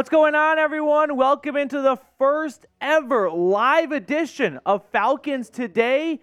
What's going on, everyone? Welcome into the first ever live edition of Falcons Today.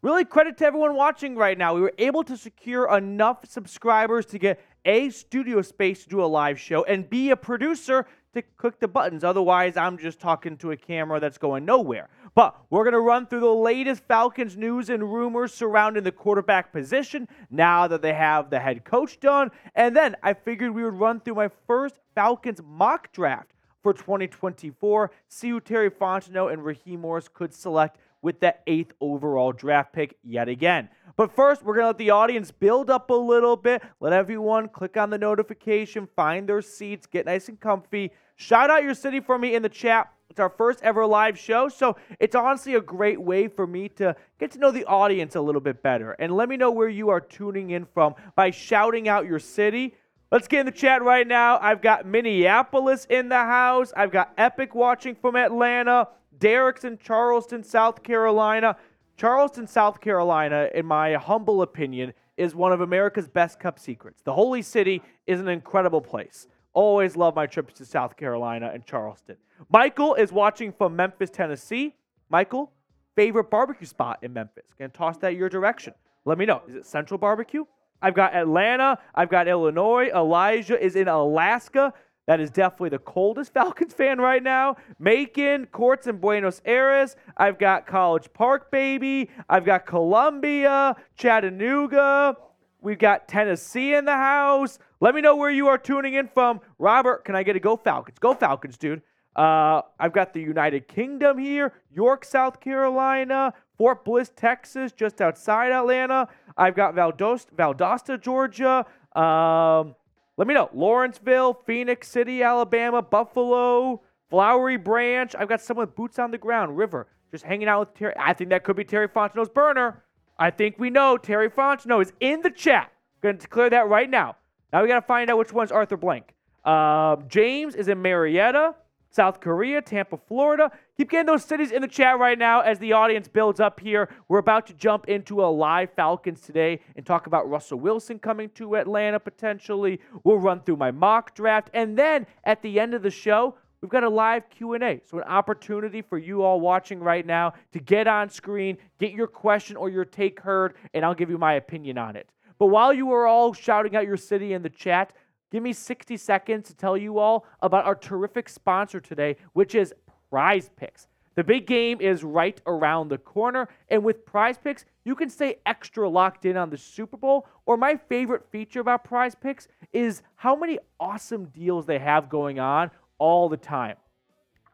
Really, credit to everyone watching right now. We were able to secure enough subscribers to get A, studio space to do a live show, and B, a producer to click the buttons. Otherwise, I'm just talking to a camera that's going nowhere. But we're going to run through the latest Falcons news and rumors surrounding the quarterback position now that they have the head coach done. And then I figured we would run through my first Falcons mock draft for 2024, see who Terry Fontenot and Raheem Morris could select with that eighth overall draft pick yet again. But first, we're going to let the audience build up a little bit. Let everyone click on the notification, find their seats, get nice and comfy. Shout out your city for me in the chat. It's our first ever live show, so it's honestly a great way for me to get to know the audience a little bit better. And let me know where you are tuning in from by shouting out your city. Let's get in the chat right now. I've got Minneapolis in the house. I've got Epic watching from Atlanta. Derek's in Charleston, South Carolina. Charleston, South Carolina, in my humble opinion, is one of America's best kept secrets. The Holy City is an incredible place. Always love my trips to South Carolina and Charleston. Michael is watching from Memphis, Tennessee. Michael, favorite barbecue spot in Memphis? Gonna toss that your direction. Let me know. Is it Central Barbecue? I've got Atlanta. I've got Illinois. Elijah is in Alaska. That is definitely the coldest Falcons fan right now. Macon, Courts in Buenos Aires. I've got College Park, baby. I've got Columbia, Chattanooga. We've got Tennessee in the house. Let me know where you are tuning in from. Robert, can I get a go Falcons? Go Falcons, dude. Uh, I've got the United Kingdom here, York, South Carolina, Fort Bliss, Texas, just outside Atlanta. I've got Valdosta, Valdosta Georgia. Um, let me know. Lawrenceville, Phenix City, Alabama, Buffalo, Flowery Branch. I've got someone with boots on the ground, River, just hanging out with Terry. I think that could be Terry Fontenot's burner. I think we know Terry Fontenot is in the chat. Going to declare that right now. Now we got to find out which one's Arthur Blank. Uh, James is in Marietta, South Korea, Tampa, Florida. Keep getting those cities in the chat right now as the audience builds up here. We're about to jump into a live Falcons today and talk about Russell Wilson coming to Atlanta potentially. We'll run through my mock draft, and then at the end of the show, we've got a live q&a so an opportunity for you all watching right now to get on screen get your question or your take heard and i'll give you my opinion on it but while you are all shouting out your city in the chat, give me 60 seconds to tell you all about our terrific sponsor today, which is Prize Picks. The big game is right around the corner, and with Prize Picks, you can stay extra locked in on the Super Bowl. Or my favorite feature about Prize Picks is how many awesome deals they have going on all the time.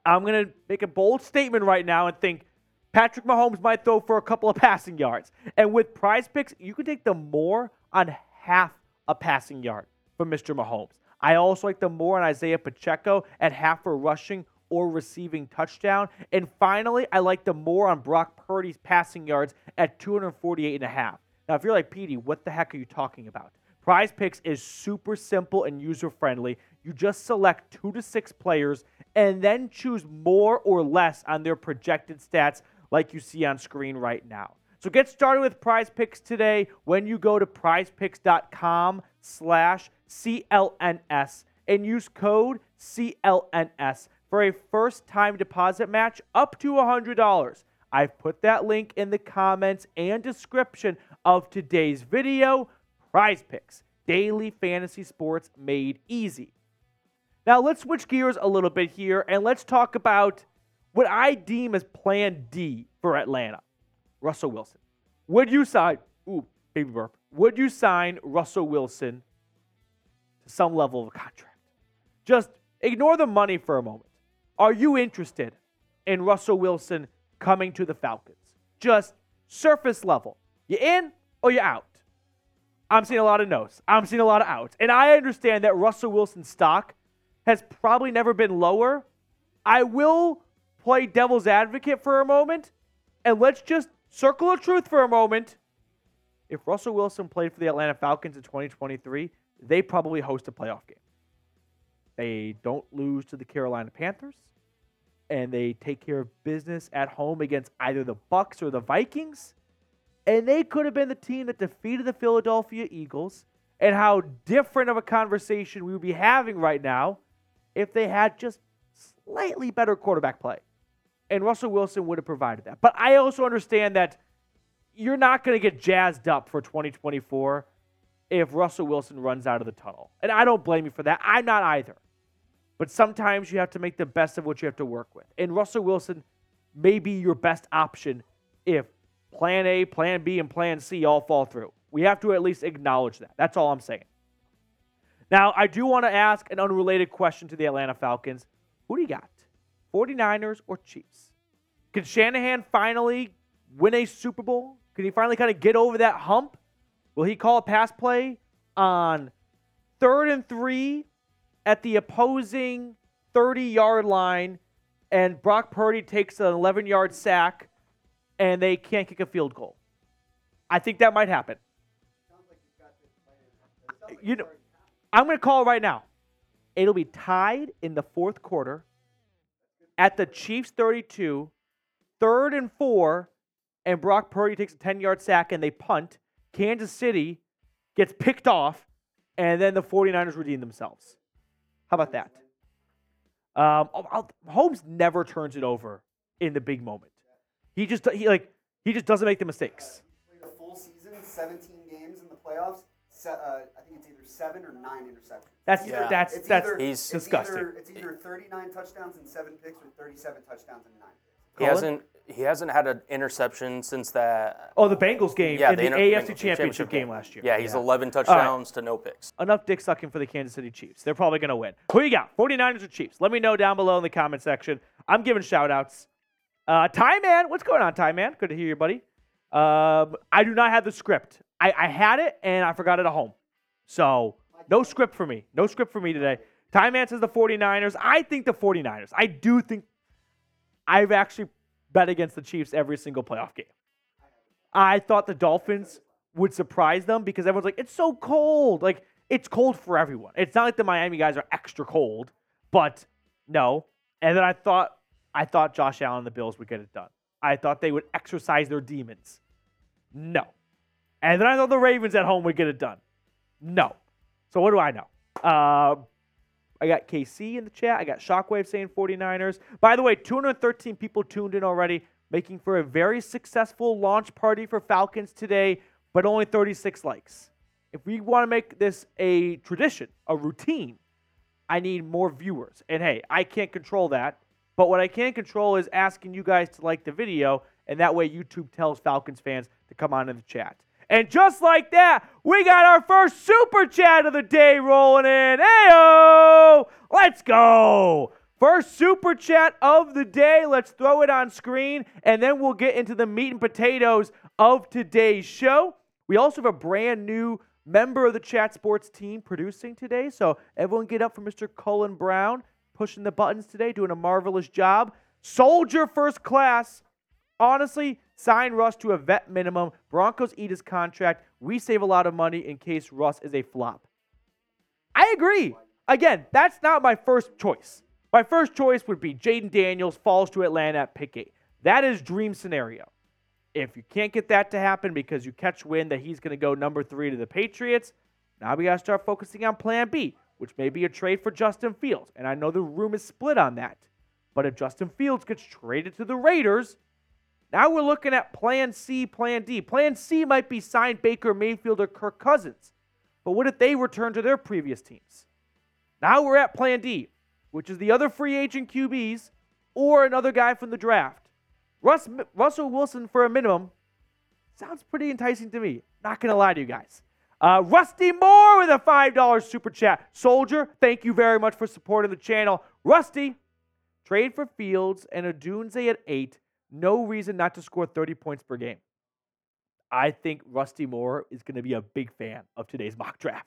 I'm going to make a bold statement right now and think Patrick Mahomes might throw for a couple of passing yards. And with prize picks, you can take the more on half a passing yard for Mr. Mahomes. I also like the more on Isaiah Pacheco at half a rushing or receiving touchdown. And finally, I like the more on Brock Purdy's passing yards at 248 and a half. Now, if you're like, Petey, what the heck are you talking about? Prize Picks is super simple and user friendly. You just select two to six players and then choose more or less on their projected stats like you see on screen right now. So get started with Prize Picks today when you go to prizepicks.com slash CLNS and use code CLNS for a first time deposit match up to $100. I've put that link in the comments and description of today's video. Prize Picks, daily fantasy sports made easy. Now let's switch gears a little bit here and let's talk about what I deem as plan D for Atlanta, Russell Wilson. Would you sign, ooh, baby burp, would you sign Russell Wilson to some level of a contract? Just ignore the money for a moment. Are you interested in Russell Wilson coming to the Falcons? Just surface level. You in or you out? I'm seeing a lot of no's. I'm seeing a lot of outs. And I understand that Russell Wilson's stock has probably never been lower. I will play devil's advocate for a moment and let's just circle of truth for a moment. If Russell Wilson played for the Atlanta Falcons in 2023, they probably host a playoff game. They don't lose to the Carolina Panthers and they take care of business at home against either the Bucks or the Vikings. And they could have been the team that defeated the Philadelphia Eagles. And how different of a conversation we would be having right now if they had just slightly better quarterback play. And Russell Wilson would have provided that. But I also understand that you're not going to get jazzed up for 2024 if Russell Wilson runs out of the tunnel. And I don't blame you for that. I'm not either. But sometimes you have to make the best of what you have to work with. And Russell Wilson may be your best option if plan A, plan B, and plan C all fall through. We have to at least acknowledge that. That's all I'm saying. Now, I do want to ask an unrelated question to the Atlanta Falcons. Who do you got? 49ers or Chiefs? Can Shanahan finally win a Super Bowl? Can he finally kind of get over that hump? Will he call a pass play on third and three at the opposing 30 yard line and Brock Purdy takes an 11 yard sack and they can't kick a field goal? I think that might happen. You know, I'm going to call right now. It'll be tied in the fourth quarter at the Chiefs 32, third and four, and Brock Purdy takes a 10 yard sack and they punt. Kansas City gets picked off, and then the 49ers redeem themselves. How about that? Um, I'll, Holmes never turns it over in the big moment. He just he like he just doesn't make the mistakes. Played a full season, 17 games in the playoffs. Se- uh, either seven or nine interceptions. That's Yeah. that's It's that's either, He's it's disgusting. Either, it's either 39 touchdowns and seven picks, or 37 touchdowns and nine picks. He Colin? hasn't he hasn't had an interception since that. Oh, the Bengals game Yeah, in the, inter- AFC Bengals Championship game last year. Yeah, he's 11 touchdowns to no picks. enough dick sucking for the Kansas City Chiefs. They're probably going to win. Who you got? 49ers or Chiefs? Let me know down below in the comment section. I'm giving shout outs. Uh, Ty Man, what's going on, Ty Man? Good to hear you, buddy. Um, I do not have the script. I, I had it and I forgot it at home. So, no script for me. No script for me today. Time says the 49ers. I think the 49ers. I do think I've actually bet against the Chiefs every single playoff game. I thought the Dolphins would surprise them because everyone's like, it's so cold. Like, it's cold for everyone. It's not like the Miami guys are extra cold, but no. And then I thought I thought Josh Allen and the Bills would get it done. I thought they would exercise their demons. No. And then I thought the Ravens at home would get it done. No. So what do I know? Uh, I got KC in the chat. I got Shockwave saying 49ers. By the way, 213 people tuned in already, making for a very successful launch party for Falcons today, but only 36 likes. If we want to make this a tradition, a routine, I need more viewers. And hey, I can't control that. But what I can control is asking you guys to like the video, and that way YouTube tells Falcons fans to come on in the chat. And just like that, we got our first super chat of the day rolling in. Heyo! Let's go! First super chat of the day. Let's throw it on screen, and then we'll get into the meat and potatoes of today's show. We also have a brand new member of the Chat Sports team producing today. So everyone get up for Mr. Cullen Brown, pushing the buttons today, doing a marvelous job. Soldier first class. Honestly, sign Russ to a vet minimum. Broncos eat his contract. We save a lot of money in case Russ is a flop. I agree. Again, that's not my first choice. My first choice would be Jayden Daniels falls to Atlanta at pick eight. That is dream scenario. If you can't get that to happen because you catch wind that he's going to go number three to the Patriots, now we got to start focusing on plan B, which may be a trade for Justin Fields. And I know the room is split on that. But if Justin Fields gets traded to the Raiders, now we're looking at plan C, plan D. Plan C might be signed Baker Mayfield or Kirk Cousins. But what if they return to their previous teams? Now we're at plan D, which is the other free agent QBs or another guy from the draft. Russ, Russell Wilson for a minimum sounds pretty enticing to me. Not going to lie to you guys. Uh, Rusty Moore with a $5 super chat. Soldier, thank you very much for supporting the channel. Rusty, trade for Fields and Odunze at 8. No reason not to score 30 points per game. I think Rusty Moore is going to be a big fan of today's mock draft.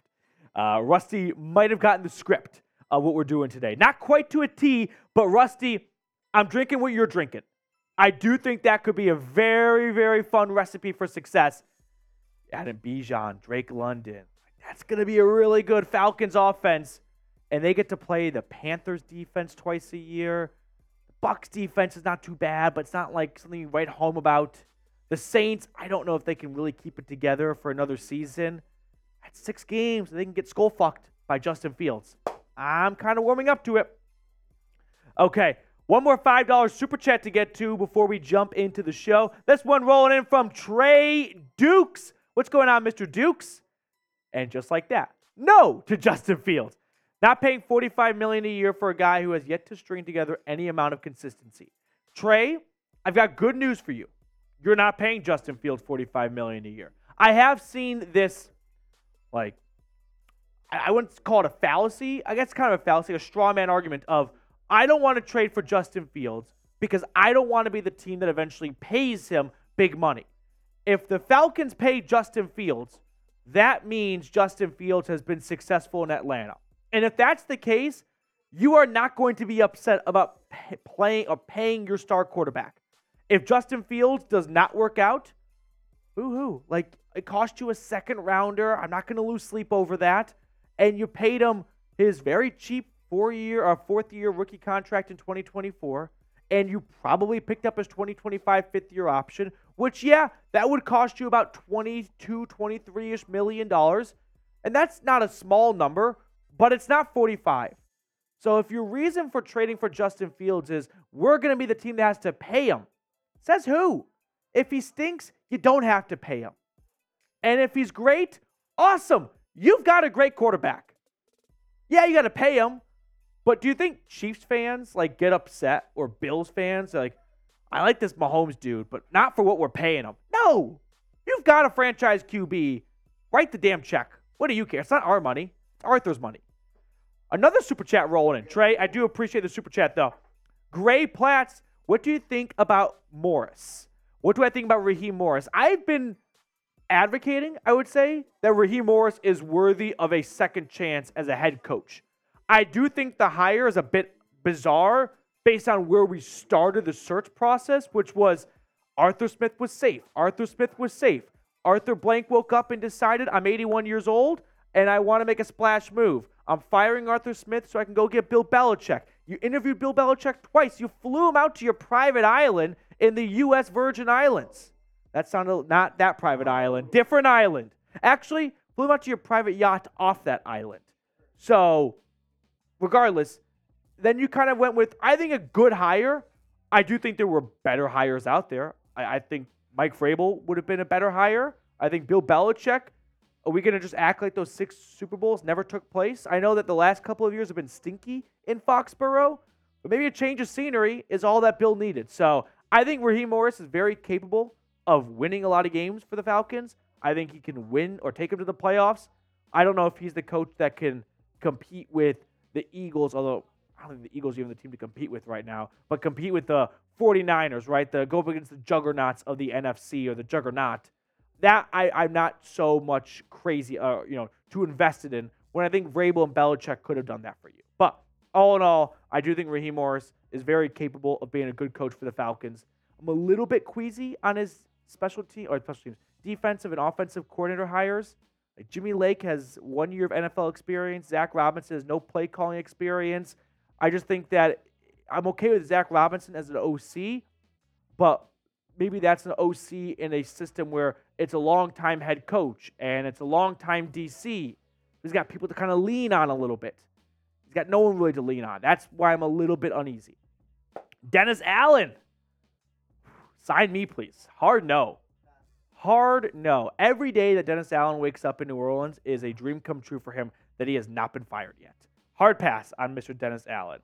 Uh, Rusty might have gotten the script of what we're doing today. Not quite to a T, but Rusty, I'm drinking what you're drinking. I do think that could be a very, very fun recipe for success. Adam Bijan, Drake London. That's going to be a really good Falcons offense. And they get to play the Panthers defense twice a year. Bucks defense is not too bad, but it's not like something you write home about. The Saints, I don't know if they can really keep it together for another season. At six games. They can get skull fucked by Justin Fields. I'm kind of warming up to it. Okay, one more $5 super chat to get to before we jump into the show. This one rolling in from Trey Dukes. What's going on, Mr. Dukes? And just like that, no to Justin Fields. Not paying 45 million a year for a guy who has yet to string together any amount of consistency. Trey, I've got good news for you. You're not paying Justin Fields 45 million a year. I have seen this like I wouldn't call it a fallacy. I guess it's kind of a fallacy, a straw man argument of I don't want to trade for Justin Fields because I don't want to be the team that eventually pays him big money. If the Falcons pay Justin Fields, that means Justin Fields has been successful in Atlanta. And if that's the case, you are not going to be upset about playing or paying your star quarterback. If Justin Fields does not work out, boo hoo. Like, it cost you a second rounder. I'm not going to lose sleep over that. And you paid him his very cheap four year or uh, fourth year rookie contract in 2024. And you probably picked up his 2025 fifth year option, which, yeah, that would cost you about 22, 23 ish million dollars. And that's not a small number, but it's not 45. So if your reason for trading for Justin Fields is we're going to be the team that has to pay him, says who? If he stinks, you don't have to pay him. And if he's great, awesome. You've got a great quarterback. Yeah, you got to pay him. But do you think Chiefs fans like get upset or Bills fans like, I like this Mahomes dude, but not for what we're paying him? No. You've got a franchise QB. Write the damn check. What do you care? It's not our money. It's Arthur's money. Another super chat rolling in. Trey, I do appreciate the super chat though. Gray Platts, what do you think about Morris? What do I think about Raheem Morris? I've been advocating, I would say, that Raheem Morris is worthy of a second chance as a head coach. I do think the hire is a bit bizarre based on where we started the search process, which was Arthur Smith was safe. Arthur Smith was safe. Arthur Blank woke up and decided, I'm 81 years old and I want to make a splash move. I'm firing Arthur Smith so I can go get Bill Belichick. You interviewed Bill Belichick twice. You flew him out to your private island in the U.S. Virgin Islands. That sounded not that private island, different island. Actually, flew him out to your private yacht off that island. So, regardless, then you kind of went with, I think, a good hire. I do think there were better hires out there. I, I think Mike Vrabel would have been a better hire. I think Bill Belichick are we going to just act like those six Super Bowls never took place? I know that the last couple of years have been stinky in Foxborough, but maybe a change of scenery is all that Bill needed. So I think Raheem Morris is very capable of winning a lot of games for the Falcons. I think he can win or take them to the playoffs. I don't know if he's the coach that can compete with the Eagles, although I don't think the Eagles are even the team to compete with right now, but compete with the 49ers, right? The go up against the juggernauts of the NFC or the juggernaut that I, I'm not so much crazy, uh, you know, too invested in when I think Vrabel and Belichick could have done that for you. But all in all, I do think Raheem Morris is very capable of being a good coach for the Falcons. I'm a little bit queasy on his special team or special teams, defensive and offensive coordinator hires. Like Jimmy Lake has one year of NFL experience. Zach Robinson has no play calling experience. I just think that I'm okay with Zach Robinson as an OC, but maybe that's an OC in a system where it's a long time head coach and it's a long time DC. He's got people to kind of lean on a little bit. He's got no one really to lean on. That's why I'm a little bit uneasy. Dennis Allen. Sign me, please. Hard no. Hard no. Every day that Dennis Allen wakes up in New Orleans is a dream come true for him that he has not been fired yet. Hard pass on Mr. Dennis Allen.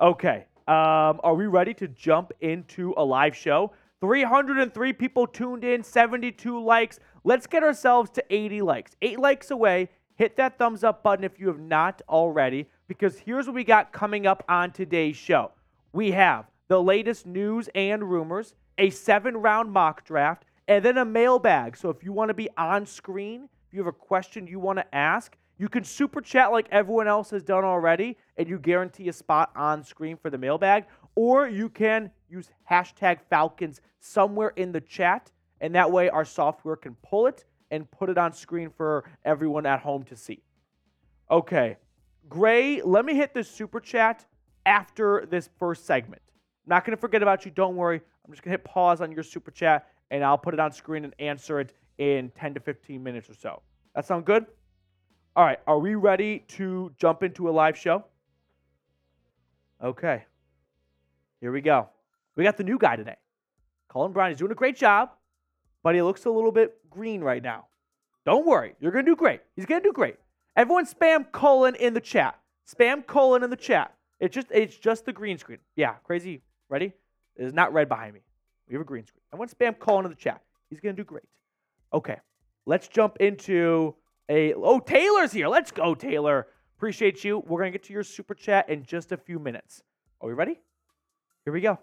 Okay. Um, are we ready to jump into a live show? 303 people tuned in, 72 likes. Let's get ourselves to 80 likes. Eight likes away. Hit that thumbs up button if you have not already, because here's what we got coming up on today's show. We have the latest news and rumors, a seven round mock draft, and then a mailbag. So if you want to be on screen, if you have a question you want to ask, you can super chat like everyone else has done already, and you guarantee a spot on screen for the mailbag. Or you can use hashtag Falcons somewhere in the chat, and that way our software can pull it and put it on screen for everyone at home to see. Okay, Gray, let me hit the super chat after this first segment. I'm not going to forget about you. Don't worry. I'm just going to hit pause on your super chat and I'll put it on screen and answer it in 10 to 15 minutes or so. That sound good? All right, are we ready to jump into a live show? Okay. Here we go. We got the new guy today. Colin Bryant is doing a great job, but he looks a little bit green right now. Don't worry, you're going to do great. He's going to do great. Everyone spam Cullen in the chat. Spam Cullen in the chat. It's just it's just the green screen. Yeah, crazy. Ready? It is not red behind me. We have a green screen. Everyone spam Cullen in the chat. He's going to do great. Okay, let's jump into a. Oh, Taylor's here. Let's go, Taylor. Appreciate you. We're going to get to your super chat in just a few minutes. Are we ready? Here we go.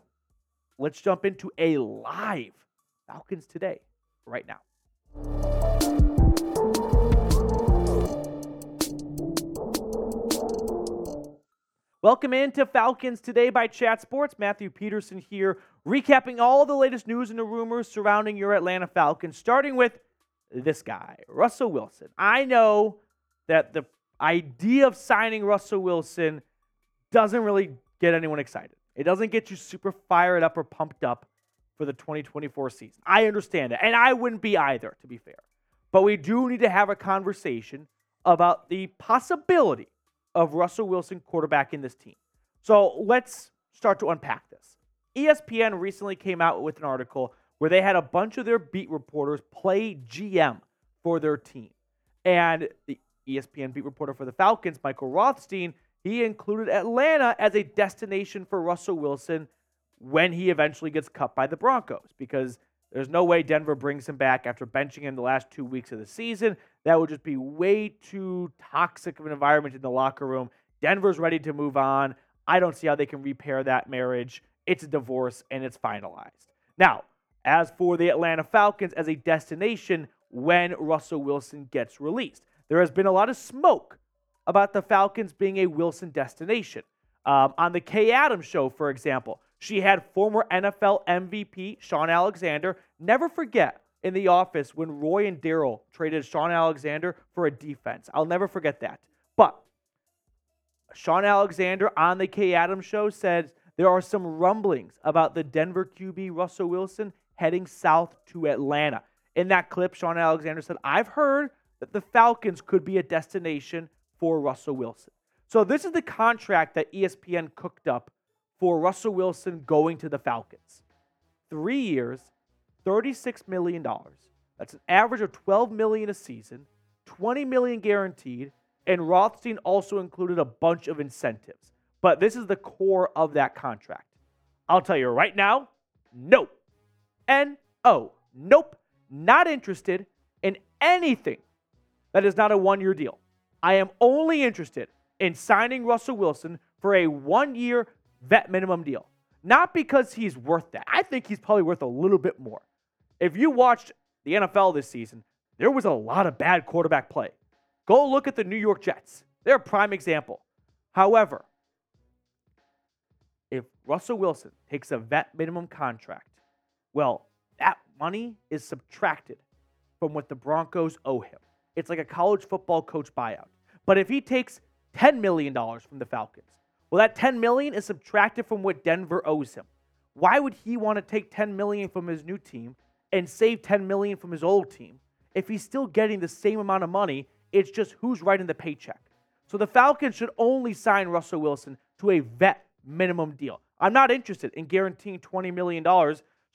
Let's jump into a live Falcons today right now. Welcome into Falcons Today by Chat Sports. Matthew Peterson here, recapping all the latest news and the rumors surrounding your Atlanta Falcons, starting with this guy, Russell Wilson. I know that the idea of signing Russell Wilson doesn't really get anyone excited. It doesn't get you super fired up or pumped up for the 2024 season. I understand that, and I wouldn't be either, to be fair. But we do need to have a conversation about the possibility of Russell Wilson quarterbacking this team. So let's start to unpack this. ESPN recently came out with an article where they had a bunch of their beat reporters play GM for their team. And the ESPN beat reporter for the Falcons, Michael Rothstein, he included Atlanta as a destination for Russell Wilson when he eventually gets cut by the Broncos because there's no way Denver brings him back after benching him the last two weeks of the season. That would just be way too toxic of an environment in the locker room. Denver's ready to move on. I don't see how they can repair that marriage. It's a divorce and it's finalized. Now, as for the Atlanta Falcons as a destination when Russell Wilson gets released, there has been a lot of smoke about the Falcons being a Wilson destination. Um, on the Kay Adams show, for example, she had former NFL MVP Shaun Alexander. Never forget in the office when Roy and Daryl traded Shaun Alexander for a defense. I'll never forget that. But Shaun Alexander on the Kay Adams show said there are some rumblings about the Denver QB Russell Wilson heading south to Atlanta. In that clip, Shaun Alexander said, I've heard that the Falcons could be a destination for Russell Wilson. So this is the contract that ESPN cooked up for Russell Wilson going to the Falcons. Three years, $36 million. That's an average of 12 million a season, 20 million guaranteed, and Rothstein also included a bunch of incentives. But this is the core of that contract. I'll tell you right now, nope. N O. Nope. Not interested in anything that is not a one year deal. I am only interested in signing Russell Wilson for a one year vet minimum deal. Not because he's worth that. I think he's probably worth a little bit more. If you watched the NFL this season, there was a lot of bad quarterback play. Go look at the New York Jets. They're a prime example. However, if Russell Wilson takes a vet minimum contract, well, that money is subtracted from what the Broncos owe him. It's like a college football coach buyout. But if he takes $10 million from the Falcons, well, that 10 million is subtracted from what Denver owes him. Why would he want to take 10 million from his new team and save 10 million from his old team if he's still getting the same amount of money? It's just who's writing the paycheck. So the Falcons should only sign Russell Wilson to a vet minimum deal. I'm not interested in guaranteeing $20 million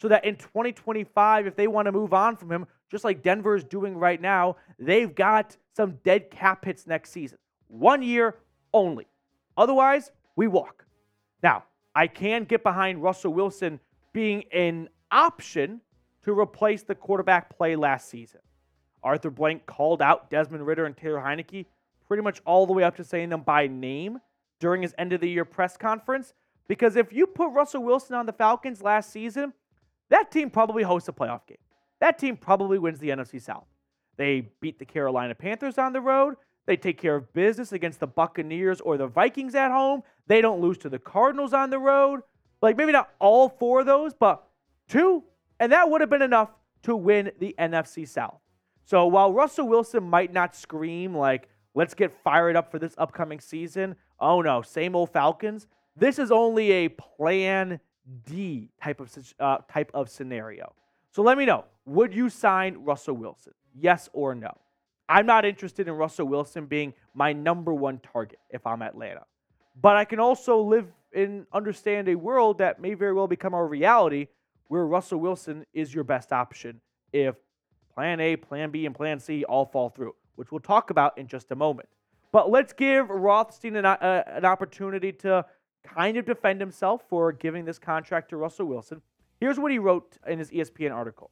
so that in 2025, if they want to move on from him, just like Denver is doing right now, they've got some dead cap hits next season. One year only. Otherwise, we walk. Now, I can get behind Russell Wilson being an option to replace the quarterback play last season. Arthur Blank called out Desmond Ridder and Taylor Heinicke pretty much all the way up to saying them by name during his end of the year press conference. Because if you put Russell Wilson on the Falcons last season, that team probably hosts a playoff game. That team probably wins the NFC South. They beat the Carolina Panthers on the road. They take care of business against the Buccaneers or the Vikings at home. They don't lose to the Cardinals on the road. Like maybe not all four of those, but two. And that would have been enough to win the NFC South. So while Russell Wilson might not scream like, let's get fired up for this upcoming season, oh no, same old Falcons, this is only a plan D type of, uh, type of scenario. So let me know would you sign Russell Wilson? Yes or no? I'm not interested in Russell Wilson being my number one target if I'm Atlanta. But I can also live and understand a world that may very well become our reality where Russell Wilson is your best option if plan A, plan B, and plan C all fall through, which we'll talk about in just a moment. But let's give Rothstein an, uh, an opportunity to kind of defend himself for giving this contract to Russell Wilson. Here's what he wrote in his ESPN article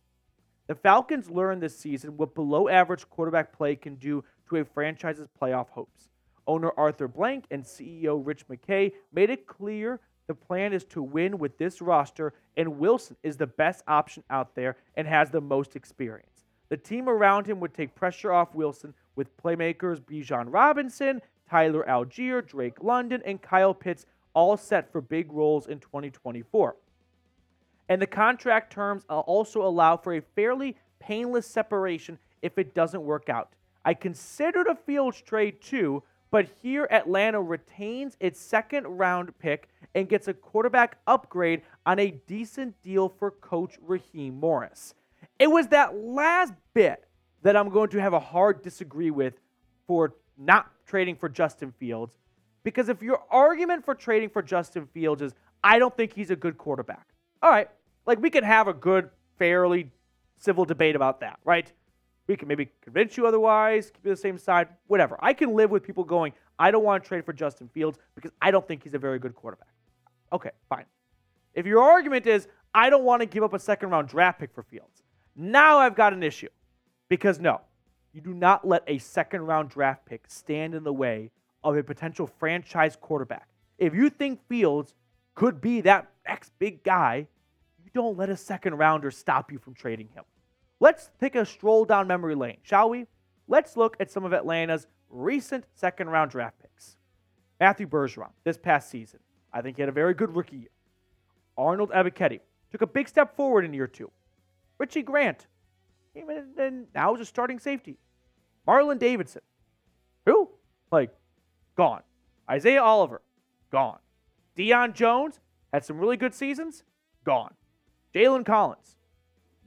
The Falcons learned this season what below average quarterback play can do to a franchise's playoff hopes. Owner Arthur Blank and CEO Rich McKay made it clear the plan is to win with this roster, and Wilson is the best option out there and has the most experience. The team around him would take pressure off Wilson with playmakers Bijan Robinson, Tyler Allgeier, Drake London, and Kyle Pitts all set for big roles in 2024. And the contract terms also allow for a fairly painless separation if it doesn't work out. I considered a Fields trade too, but here Atlanta retains its second round pick and gets a quarterback upgrade on a decent deal for coach Raheem Morris. It was that last bit that I'm going to have a hard disagree with for not trading for Justin Fields. Because if your argument for trading for Justin Fields is, I don't think he's a good quarterback, all right, like we can have a good, fairly civil debate about that, right? We can maybe convince you otherwise, keep you the same side, whatever. I can live with people going, I don't want to trade for Justin Fields because I don't think he's a very good quarterback. Okay, fine. If your argument is, I don't want to give up a second round draft pick for Fields, now I've got an issue. Because no, you do not let a second round draft pick stand in the way of a potential franchise quarterback. If you think Fields could be that next big guy, you don't let a second rounder stop you from trading him. Let's take a stroll down memory lane, shall we? Let's look at some of Atlanta's recent second round draft picks. Matthew Bergeron, this past season, I think he had a very good rookie year. Arnold Ebiketie took a big step forward in year two. Richie Grant came in and now is a starting safety. Marlon Davidson, who? Like, gone. Isaiah Oliver, gone. Deion Jones had some really good seasons, gone. Jalen Collins,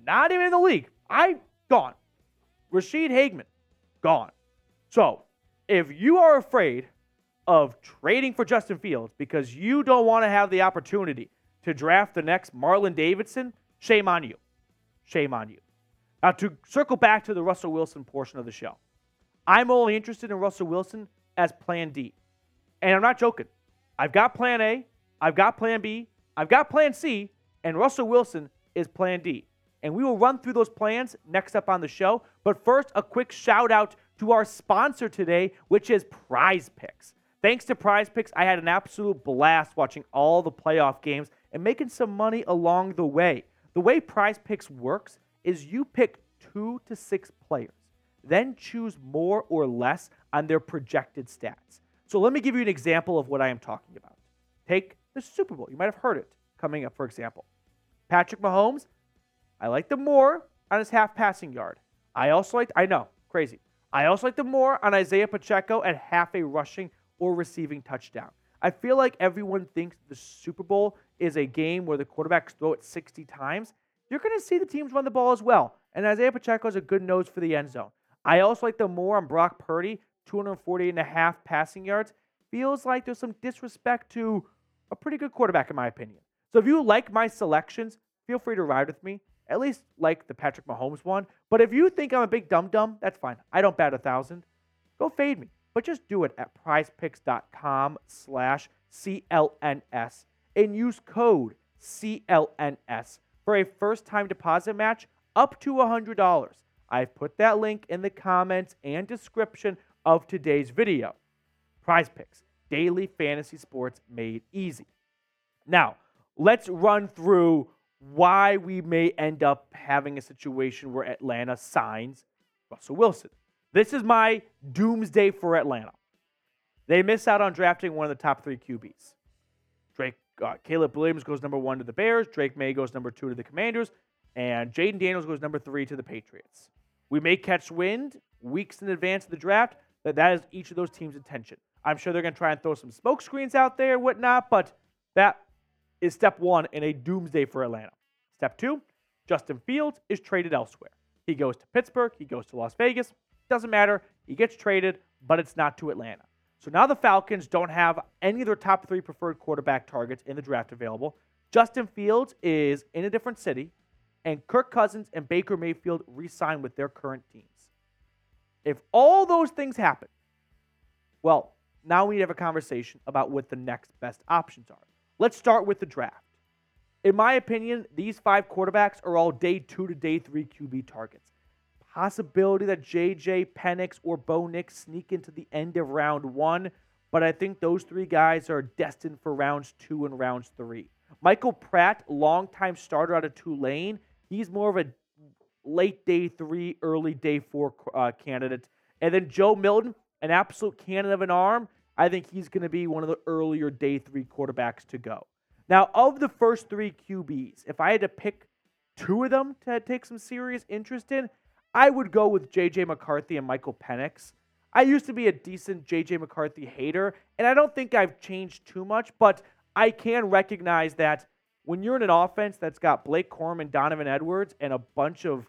not even in the league. I gone. Ra'Shede Hageman, gone. So if you are afraid of trading for Justin Fields because you don't want to have the opportunity to draft the next Marlon Davidson, shame on you. Shame on you. Now, to circle back to the Russell Wilson portion of the show, I'm only interested in Russell Wilson as plan D. And I'm not joking. I've got plan A, I've got plan B, I've got plan C, and Russell Wilson is plan D and we will run through those plans next up on the show. But first, a quick shout out to our sponsor today, which is Prize Picks. Thanks to Prize Picks, I had an absolute blast watching all the playoff games and making some money along the way. The way Prize Picks works is you pick two to six players, then choose more or less on their projected stats. So let me give you an example of what I am talking about. Take the Super Bowl. You might have heard it coming up, for example. Patrick Mahomes I like the more on his half passing yard. I also like, I know, crazy. I also like the more on Isaiah Pacheco at half a rushing or receiving touchdown. I feel like everyone thinks the Super Bowl is a game where the quarterbacks throw it 60 times. You're going to see the teams run the ball as well. And Isaiah Pacheco is a good nose for the end zone. I also like the more on Brock Purdy, 240 and a half passing yards. Feels like there's some disrespect to a pretty good quarterback, in my opinion. So if you like my selections, feel free to ride with me at least like the Patrick Mahomes one. But if you think I'm a big dum dum, that's fine. I don't bat a thousand. Go fade me. But just do it at prizepicks.com slash CLNS and use code CLNS for a first time deposit match up to $100. I've put that link in the comments and description of today's video. Prize Picks, daily fantasy sports made easy. Now, let's run through why we may end up having a situation where Atlanta signs Russell Wilson. This is my doomsday for Atlanta. They miss out on drafting one of the top three QBs. Drake, uh, Caleb Williams goes number one to the Bears. Drake Maye goes number two to the Commanders, and Jayden Daniels goes number three to the Patriots. We may catch wind weeks in advance of the draft that that is each of those teams' intention. I'm sure they're going to try and throw some smoke screens out there, whatnot, but that is step one in a doomsday for Atlanta. Step two, Justin Fields is traded elsewhere. He goes to Pittsburgh, he goes to Las Vegas. Doesn't matter. He gets traded, but it's not to Atlanta. So now the Falcons don't have any of their top three preferred quarterback targets in the draft available. Justin Fields is in a different city, and Kirk Cousins and Baker Mayfield re sign with their current teams. If all those things happen, well, now we need to have a conversation about what the next best options are. Let's start with the draft. In my opinion, these five quarterbacks are all day two to day three QB targets. Possibility that JJ, Penix, or Bo Nix sneak into the end of round one, but I think those three guys are destined for rounds two and rounds three. Michael Pratt, longtime starter out of Tulane, he's more of a late day three, early day four uh, candidate. And then Joe Milton, an absolute cannon of an arm. I think he's going to be one of the earlier day three quarterbacks to go. Now, of the first three QBs, if I had to pick two of them to take some serious interest in, I would go with JJ McCarthy and Michael Penix. I used to be a decent JJ McCarthy hater, and I don't think I've changed too much, but I can recognize that when you're in an offense that's got Blake Corum and Donovan Edwards and a bunch of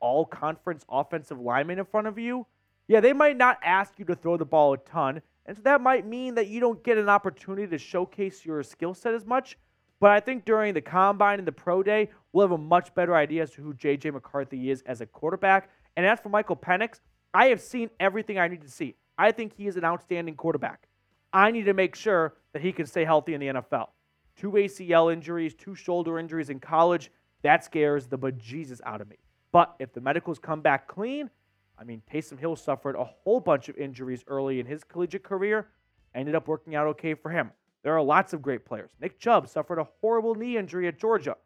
all conference offensive linemen in front of you, yeah, they might not ask you to throw the ball a ton. And so that might mean that you don't get an opportunity to showcase your skill set as much. But I think during the combine and the pro day, we'll have a much better idea as to who J.J. McCarthy is as a quarterback. And as for Michael Penix, I have seen everything I need to see. I think he is an outstanding quarterback. I need to make sure that he can stay healthy in the NFL. Two ACL injuries, two shoulder injuries in college, that scares the bejesus out of me. But if the medicals come back clean, I mean, Taysom Hill suffered a whole bunch of injuries early in his collegiate career, ended up working out okay for him. There are lots of great players. Nick Chubb suffered a horrible knee injury at Georgia.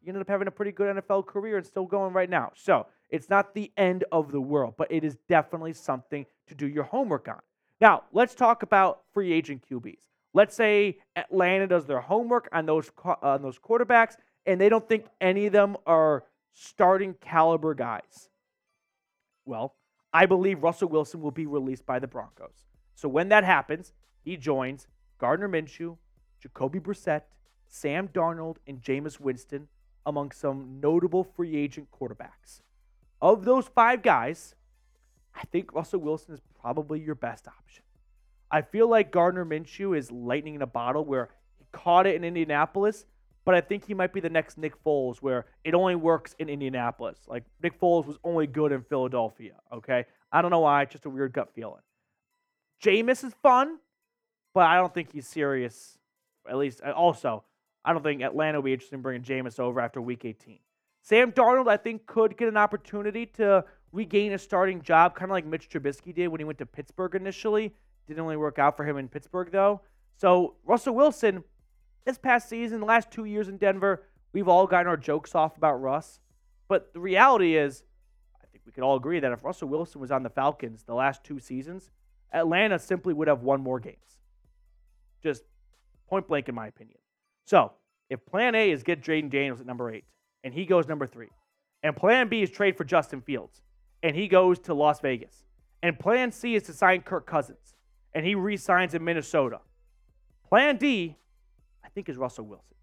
He ended up having a pretty good NFL career and still going right now. So it's not the end of the world, but it is definitely something to do your homework on. Now, let's talk about free agent QBs. Let's say Atlanta does their homework on those on those quarterbacks, and they don't think any of them are starting caliber guys. Well, I believe Russell Wilson will be released by the Broncos. So when that happens, he joins Gardner Minshew, Jacoby Brissett, Sam Darnold, and Jameis Winston among some notable free agent quarterbacks. Of those five guys, I think Russell Wilson is probably your best option. I feel like Gardner Minshew is lightning in a bottle where he caught it in Indianapolis, but I think he might be the next Nick Foles, where it only works in Indianapolis. Like Nick Foles was only good in Philadelphia. Okay, I don't know why, just a weird gut feeling. Jameis is fun, but I don't think he's serious. At least, also, I don't think Atlanta will be interested in bringing Jameis over after Week 18. Sam Darnold, I think, could get an opportunity to regain a starting job, kind of like Mitch Trubisky did when he went to Pittsburgh initially. Didn't really work out for him in Pittsburgh, though. So Russell Wilson, this past season, the last two years in Denver, we've all gotten our jokes off about Russ. But the reality is, I think we could all agree that if Russell Wilson was on the Falcons the last two seasons, Atlanta simply would have won more games. Just point blank, in my opinion. So if plan A is get Jayden Daniels at number eight, and he goes number three, and plan B is trade for Justin Fields, and he goes to Las Vegas, and plan C is to sign Kirk Cousins, and he re signs in Minnesota. Plan D I think, is Russell Wilson.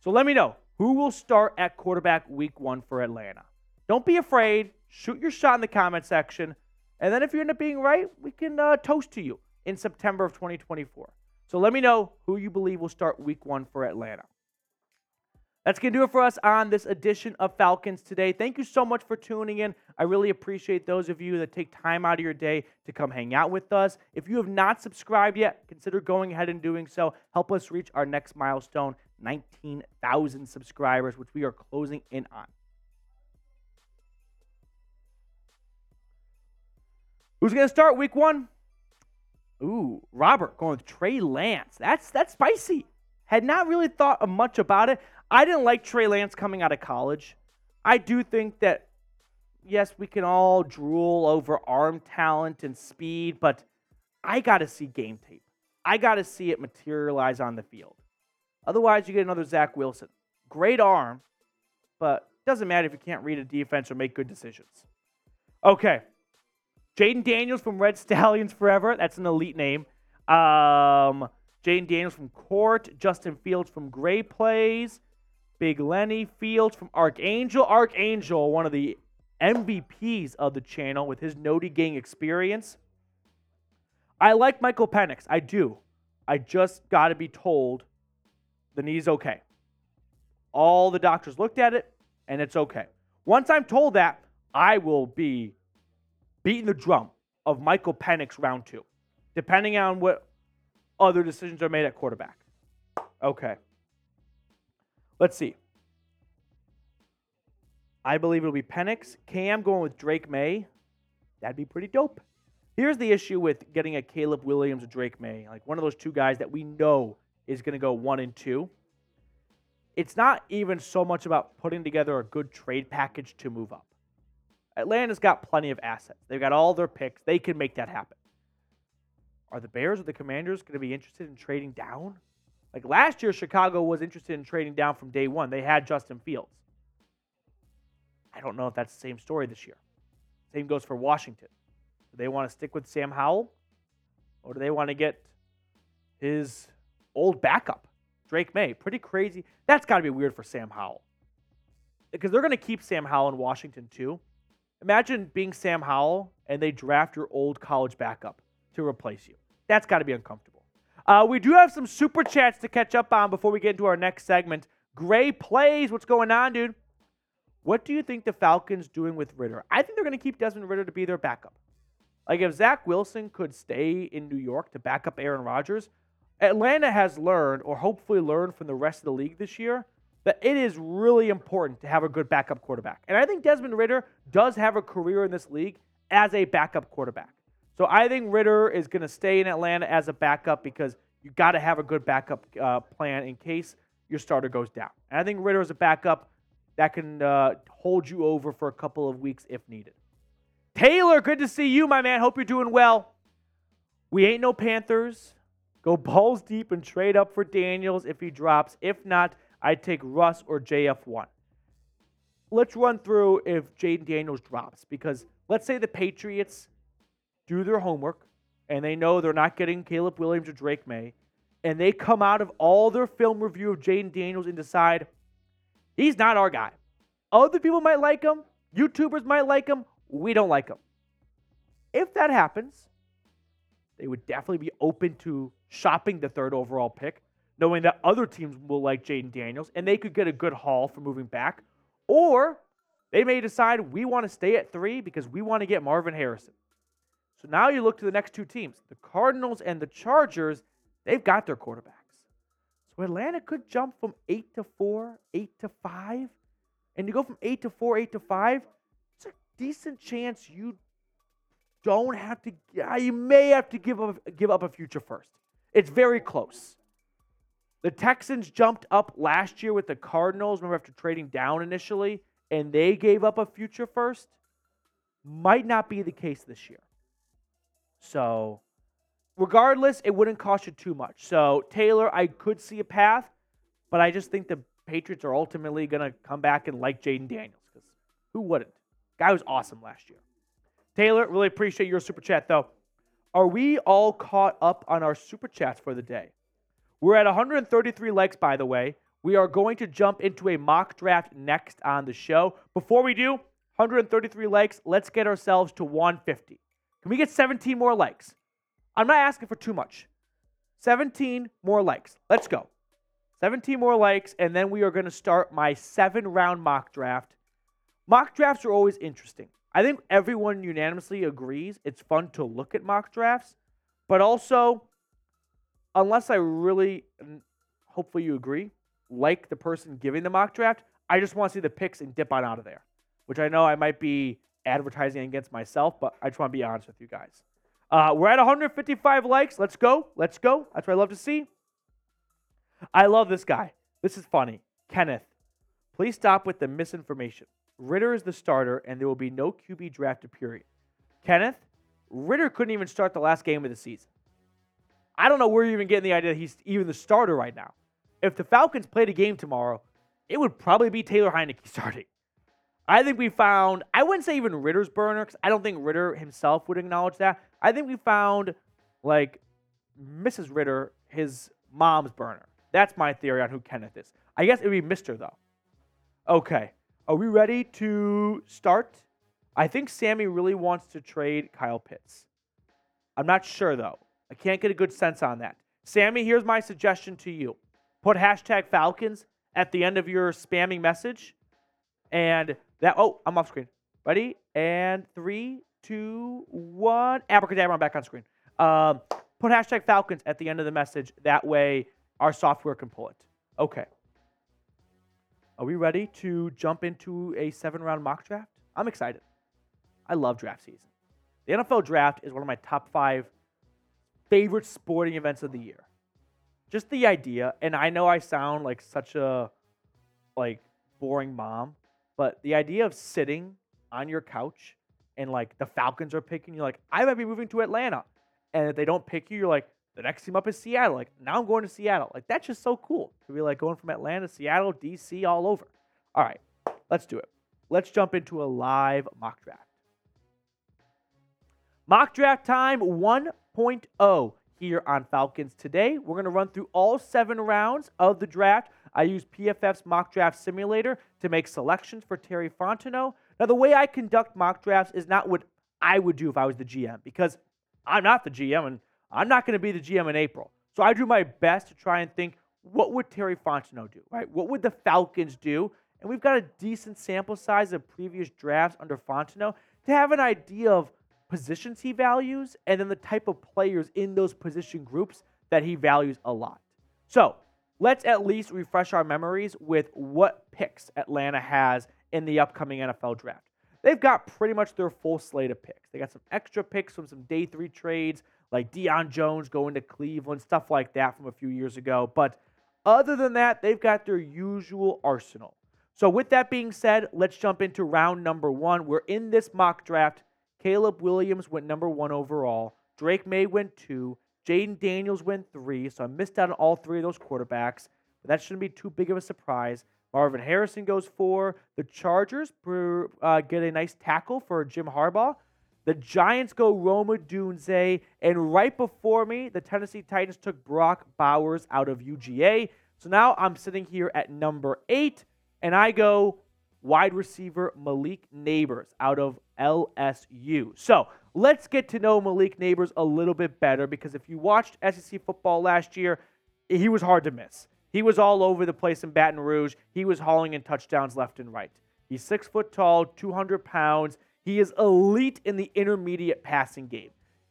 So let me know who will start at quarterback week one for Atlanta. Don't be afraid. Shoot your shot in the comment section. And then if you end up being right, we can uh, toast to you in September of 2024. So let me know who you believe will start week one for Atlanta. That's going to do it for us on this edition of Falcons today. Thank you so much for tuning in. I really appreciate those of you that take time out of your day to come hang out with us. If you have not subscribed yet, consider going ahead and doing so. Help us reach our next milestone 19,000 subscribers, which we are closing in on. Who's going to start week one? Ooh, Robert going with Trey Lance. That's that's spicy. Had not really thought much about it. I didn't like Trey Lance coming out of college. I do think that, yes, we can all drool over arm talent and speed, but I got to see game tape. I got to see it materialize on the field. Otherwise, you get another Zach Wilson. Great arm, but doesn't matter if you can't read a defense or make good decisions. Okay. Jayden Daniels from Red Stallions Forever. That's an elite name. Um, Jayden Daniels from Court. Justin Fields from Gray Plays. Big Lenny Fields from Archangel. Archangel, one of the MVPs of the channel with his Noti Gang experience. I like Michael Penix. I do. I just got to be told the knee's okay. All the doctors looked at it, and it's okay. Once I'm told that, I will be beating the drum of Michael Penix round two, depending on what other decisions are made at quarterback. Okay. Let's see. I believe it'll be Penix. Cam going with Drake Maye. That'd be pretty dope. Here's the issue with getting a Caleb Williams or Drake Maye, like one of those two guys that we know is going to go one and two. It's not even so much about putting together a good trade package to move up. Atlanta's got plenty of assets. They've got all their picks. They can make that happen. Are the Bears or the Commanders going to be interested in trading down? Like last year, Chicago was interested in trading down from day one. They had Justin Fields. I don't know if that's the same story this year. Same goes for Washington. Do they want to stick with Sam Howell? Or do they want to get his old backup, Drake Maye? Pretty crazy. That's got to be weird for Sam Howell. Because they're going to keep Sam Howell in Washington too. Imagine being Sam Howell and they draft your old college backup to replace you. That's got to be uncomfortable. Uh, we do have some super chats to catch up on before we get into our next segment. Gray plays. What's going on, dude? What do you think the Falcons doing with Ridder? I think they're going to keep Desmond Ridder to be their backup. Like if Zach Wilson could stay in New York to back up Aaron Rodgers, Atlanta has learned, or hopefully learned from the rest of the league this year, that it is really important to have a good backup quarterback. And I think Desmond Ridder does have a career in this league as a backup quarterback. So I think Ridder is going to stay in Atlanta as a backup because you got to have a good backup uh, plan in case your starter goes down. And I think Ridder is a backup that can uh, hold you over for a couple of weeks if needed. Taylor, good to see you, my man. Hope you're doing well. We ain't no Panthers. Go balls deep and trade up for Daniels if he drops. If not, I'd take Russ or JF1. Let's run through if Jayden Daniels drops because let's say the Patriots do their homework and they know they're not getting Caleb Williams or Drake Maye, and they come out of all their film review of Jayden Daniels and decide he's not our guy. Other people might like him, YouTubers might like him, we don't like him. If that happens, they would definitely be open to shopping the third overall pick, knowing that other teams will like Jayden Daniels and they could get a good haul for moving back. Or they may decide we want to stay at three because we want to get Marvin Harrison. So now you look to the next two teams the Cardinals and the Chargers, they've got their quarterbacks. So Atlanta could jump from eight to four, eight to five. And you go from eight to four, eight to five, it's a decent chance you don't have to, you may have to give up, give up a future first. It's very close. The Texans jumped up last year with the Cardinals, remember, after trading down initially, and they gave up a future first. Might not be the case this year. So, regardless, it wouldn't cost you too much. So, Taylor, I could see a path, but I just think the Patriots are ultimately going to come back and like Jayden Daniels because who wouldn't? Guy was awesome last year. Taylor, really appreciate your super chat, though. Are we all caught up on our super chats for the day? We're at 133 likes, by the way. We are going to jump into a mock draft next on the show. Before we do, 133 likes. Let's get ourselves to 150. Can we get 17 more likes? I'm not asking for too much. 17 more likes. Let's go. 17 more likes, and then we are going to start my seven round mock draft. Mock drafts are always interesting. I think everyone unanimously agrees it's fun to look at mock drafts, but also, unless I really, hopefully you agree, like the person giving the mock draft, I just want to see the picks and dip on out of there, which I know I might be advertising against myself, but I just want to be honest with you guys. Uh, we're at 155 likes. Let's go. Let's go. That's what I love to see. I love this guy. This is funny. Kenneth, please stop with the misinformation. Ridder is the starter, and there will be no QB drafted, period. Kenneth, Ridder couldn't even start the last game of the season. I don't know where you're even getting the idea that he's even the starter right now. If the Falcons played a game tomorrow, it would probably be Taylor Heinicke starting. I think we found, I wouldn't say even Ridder's burner, because I don't think Ridder himself would acknowledge that. I think we found, like, Mrs. Ridder, his mom's burner. That's my theory on who Kenneth is. I guess it would be Mr. though. Okay. Are we ready to start? I think Sammy really wants to trade Kyle Pitts. I'm not sure though. I can't get a good sense on that. Sammy, here's my suggestion to you put hashtag Falcons at the end of your spamming message. And that, oh, I'm off screen. Ready? And three, two, one. Abracadabra, I'm back on screen. Um, put hashtag Falcons at the end of the message. That way our software can pull it. Okay. Are we ready to jump into a seven round mock draft? I'm excited. I love draft season. The NFL draft is one of my top five favorite sporting events of the year. Just the idea, and I know I sound like such a like boring mom, but the idea of sitting on your couch and like the Falcons are picking you, like I might be moving to Atlanta, and if they don't pick you, you're like the next team up is Seattle. Like now I'm going to Seattle. Like that's just so cool to be like going from Atlanta, Seattle, DC, all over. All right, let's do it. Let's jump into a live mock draft. Mock draft time 1.0 here on Falcons today. We're going to run through all seven rounds of the draft. I use PFF's mock draft simulator to make selections for Terry Fontenot. Now, the way I conduct mock drafts is not what I would do if I was the GM because I'm not the GM and I'm not going to be the GM in April. So I do my best to try and think what would Terry Fontenot do, right? What would the Falcons do? And we've got a decent sample size of previous drafts under Fontenot to have an idea of positions he values and then the type of players in those position groups that he values a lot. So let's at least refresh our memories with what picks Atlanta has in the upcoming NFL draft. They've got pretty much their full slate of picks. They got some extra picks from some day three trades, like Deion Jones going to Cleveland, stuff like that from a few years ago. But other than that, they've got their usual arsenal. So, with that being said, let's jump into round number one. We're in this mock draft. Caleb Williams went number one overall. Drake Maye went two. Jayden Daniels went three. So I missed out on all three of those quarterbacks. But that shouldn't be too big of a surprise. Marvin Harrison goes four. The Chargers uh, get a nice tackle for Jim Harbaugh. The Giants go Rome Odunze. And right before me, the Tennessee Titans took Brock Bowers out of UGA. So now I'm sitting here at number eight, and I go wide receiver Malik Nabers out of LSU. So let's get to know Malik Nabers a little bit better because if you watched SEC football last year, he was hard to miss. He was all over the place in Baton Rouge. He was hauling in touchdowns left and right. He's six foot tall, 200 pounds. He is elite in the intermediate passing game.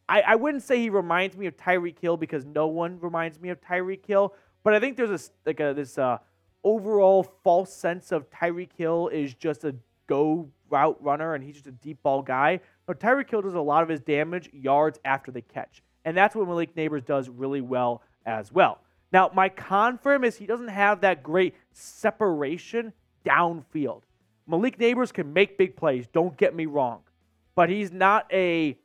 I, I wouldn't say he reminds me of Tyreek Hill because no one reminds me of Tyreek Hill, but I think there's a, like a, this uh, overall false sense of Tyreek Hill is just a go route runner and he's just a deep ball guy. But Tyreek Hill does a lot of his damage yards after the catch. And that's what Malik Nabers does really well as well. Now, my con for him is he doesn't have that great separation downfield. Malik Nabers can make big plays, don't get me wrong. But he's not a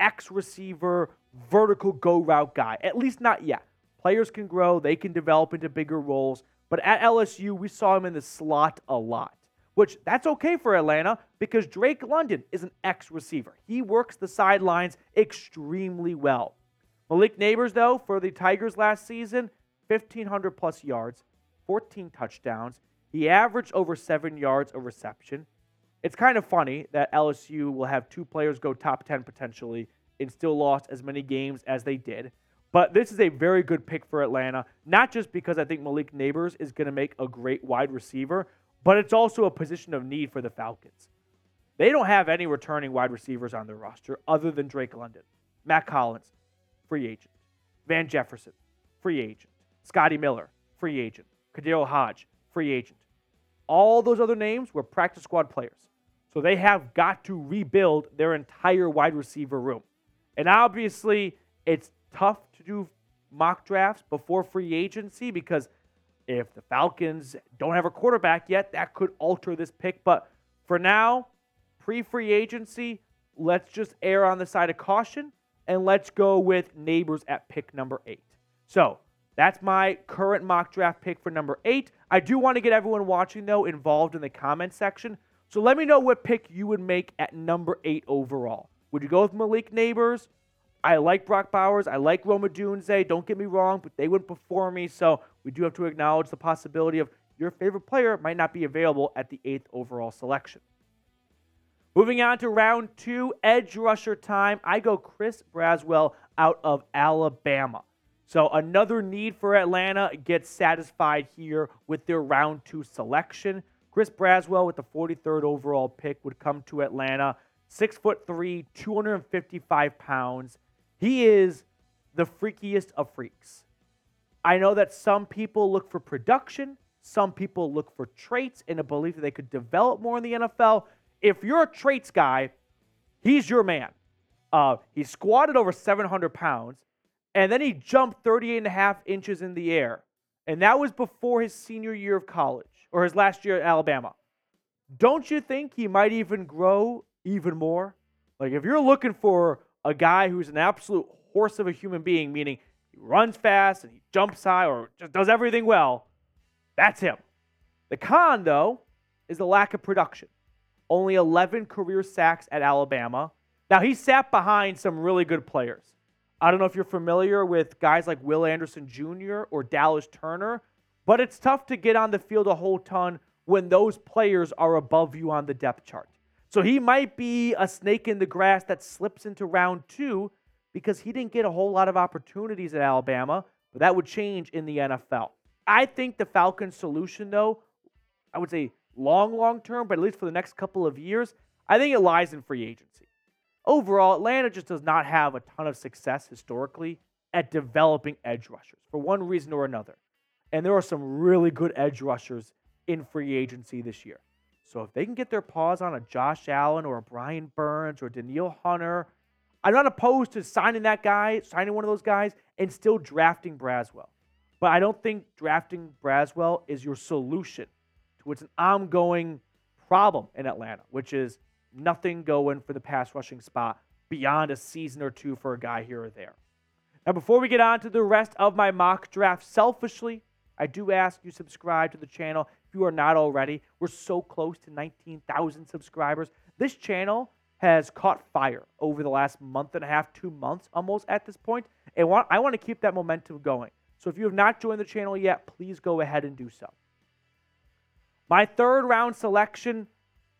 X receiver, vertical go route guy, at least not yet. Players can grow, they can develop into bigger roles. But at LSU, we saw him in the slot a lot, which that's okay for Atlanta because Drake London is an ex receiver. He works the sidelines extremely well. Malik Nabers, though, for the Tigers last season, 1,500 plus yards, 14 touchdowns. He averaged over seven yards a reception. It's kind of funny that LSU will have two players go top 10 potentially and still lost as many games as they did. But this is a very good pick for Atlanta, not just because I think Malik Nabers is going to make a great wide receiver, but it's also a position of need for the Falcons. They don't have any returning wide receivers on their roster other than Drake London, Mack Hollins, free agent, Van Jefferson, free agent, Scotty Miller, free agent, KhaDarel Hodge, free agent. All those other names were practice squad players. So they have got to rebuild their entire wide receiver room. And obviously, it's tough to do mock drafts before free agency because if the Falcons don't have a quarterback yet, that could alter this pick. But for now, pre free agency, let's just err on the side of caution and let's go with Nabers at pick number eight. So that's my current mock draft pick for number eight. I do want to get everyone watching, though, involved in the comment section. So let me know what pick you would make at number eight overall. Would you go with Malik Nabers? I like Brock Bowers. I like Rome Odunze. Don't get me wrong, but they went before me. So we do have to acknowledge the possibility of your favorite player might not be available at the eighth overall selection. Moving on to round two, edge rusher time. I go Chris Braswell out of Alabama. So another need for Atlanta gets satisfied here with their round two selection. Chris Braswell with the 43rd overall pick would come to Atlanta. Six foot three, 255 pounds. He is the freakiest of freaks. I know that some people look for production, some people look for traits in a belief that they could develop more in the NFL if you're a traits guy, he's your man. Uh, he squatted over 700 pounds, and then he jumped 38 and a half inches in the air. And that was before his senior year of college or his last year at Alabama. Don't you think he might even grow even more? Like, if you're looking for a guy who's an absolute horse of a human being, meaning he runs fast and he jumps high or just does everything well, that's him. The con, though, is the lack of production only 11 career sacks at Alabama. Now, he sat behind some really good players. I don't know if you're familiar with guys like Will Anderson Jr. or Dallas Turner, but it's tough to get on the field a whole ton when those players are above you on the depth chart. So he might be a snake in the grass that slips into round two because he didn't get a whole lot of opportunities at Alabama, but that would change in the NFL. I think the Falcons' solution, though, I would say long, long term, but at least for the next couple of years, I think it lies in free agency. Overall, Atlanta just does not have a ton of success historically at developing edge rushers for one reason or another. And there are some really good edge rushers in free agency this year. So if they can get their paws on a Josh Allen or a Brian Burns or Danielle Hunter, I'm not opposed to signing that guy, signing one of those guys, and still drafting Braswell. But I don't think drafting Braswell is your solution to what's an ongoing problem in Atlanta, which is nothing going for the pass rushing spot beyond a season or two for a guy here or there. Now, before we get on to the rest of my mock draft, selfishly, I do ask you subscribe to the channel if you are not already. We're so close to 19,000 subscribers. This channel has caught fire over the last month and a half, two months almost at this point, and I want to keep that momentum going. So if you have not joined the channel yet, please go ahead and do so. My third round selection,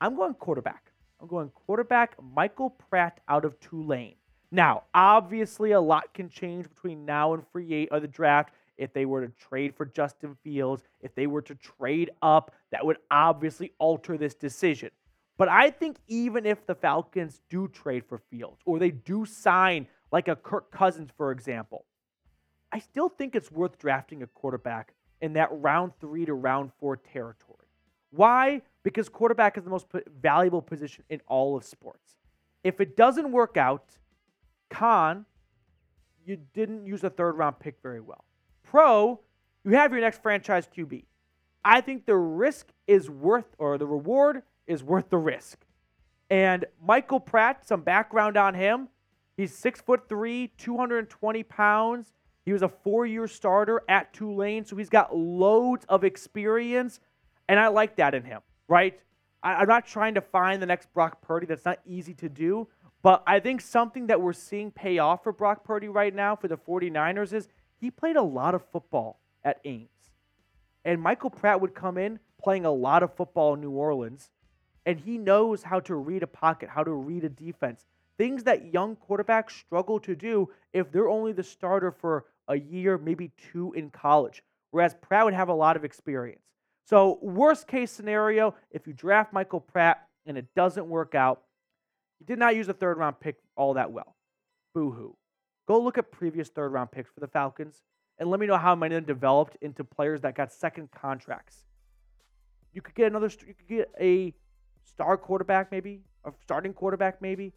I'm going quarterback. I'm going quarterback Michael Pratt out of Tulane. Now, obviously, a lot can change between now and free eight of the draft. If they were to trade for Justin Fields, if they were to trade up, that would obviously alter this decision. But I think even if the Falcons do trade for Fields or they do sign like a Kirk Cousins, for example, I still think it's worth drafting a quarterback in that round three to round four territory. Why? Because quarterback is the most valuable position in all of sports. If it doesn't work out, con, you didn't use a third round pick very well. Pro, you have your next franchise QB. I think the risk is worth, or the reward is worth the risk. And Michael Pratt, some background on him. He's six foot three, 220 pounds. He was a four year starter at Tulane, so he's got loads of experience. And I like that in him, right? I, I'm not trying to find the next Brock Purdy. That's not easy to do. But I think something that we're seeing pay off for Brock Purdy right now for the 49ers is he played a lot of football at Ames. And Michael Pratt would come in playing a lot of football in New Orleans, and he knows how to read a pocket, how to read a defense. Things that young quarterbacks struggle to do if they're only the starter for a year, maybe two in college. Whereas Pratt would have a lot of experience. So, worst case scenario, if you draft Michael Pratt and it doesn't work out, you did not use a third round pick all that well. Boo hoo. Go look at previous third round picks for the Falcons and let me know how many of them developed into players that got second contracts. You could get another, you could get a star quarterback, maybe, a starting quarterback, maybe,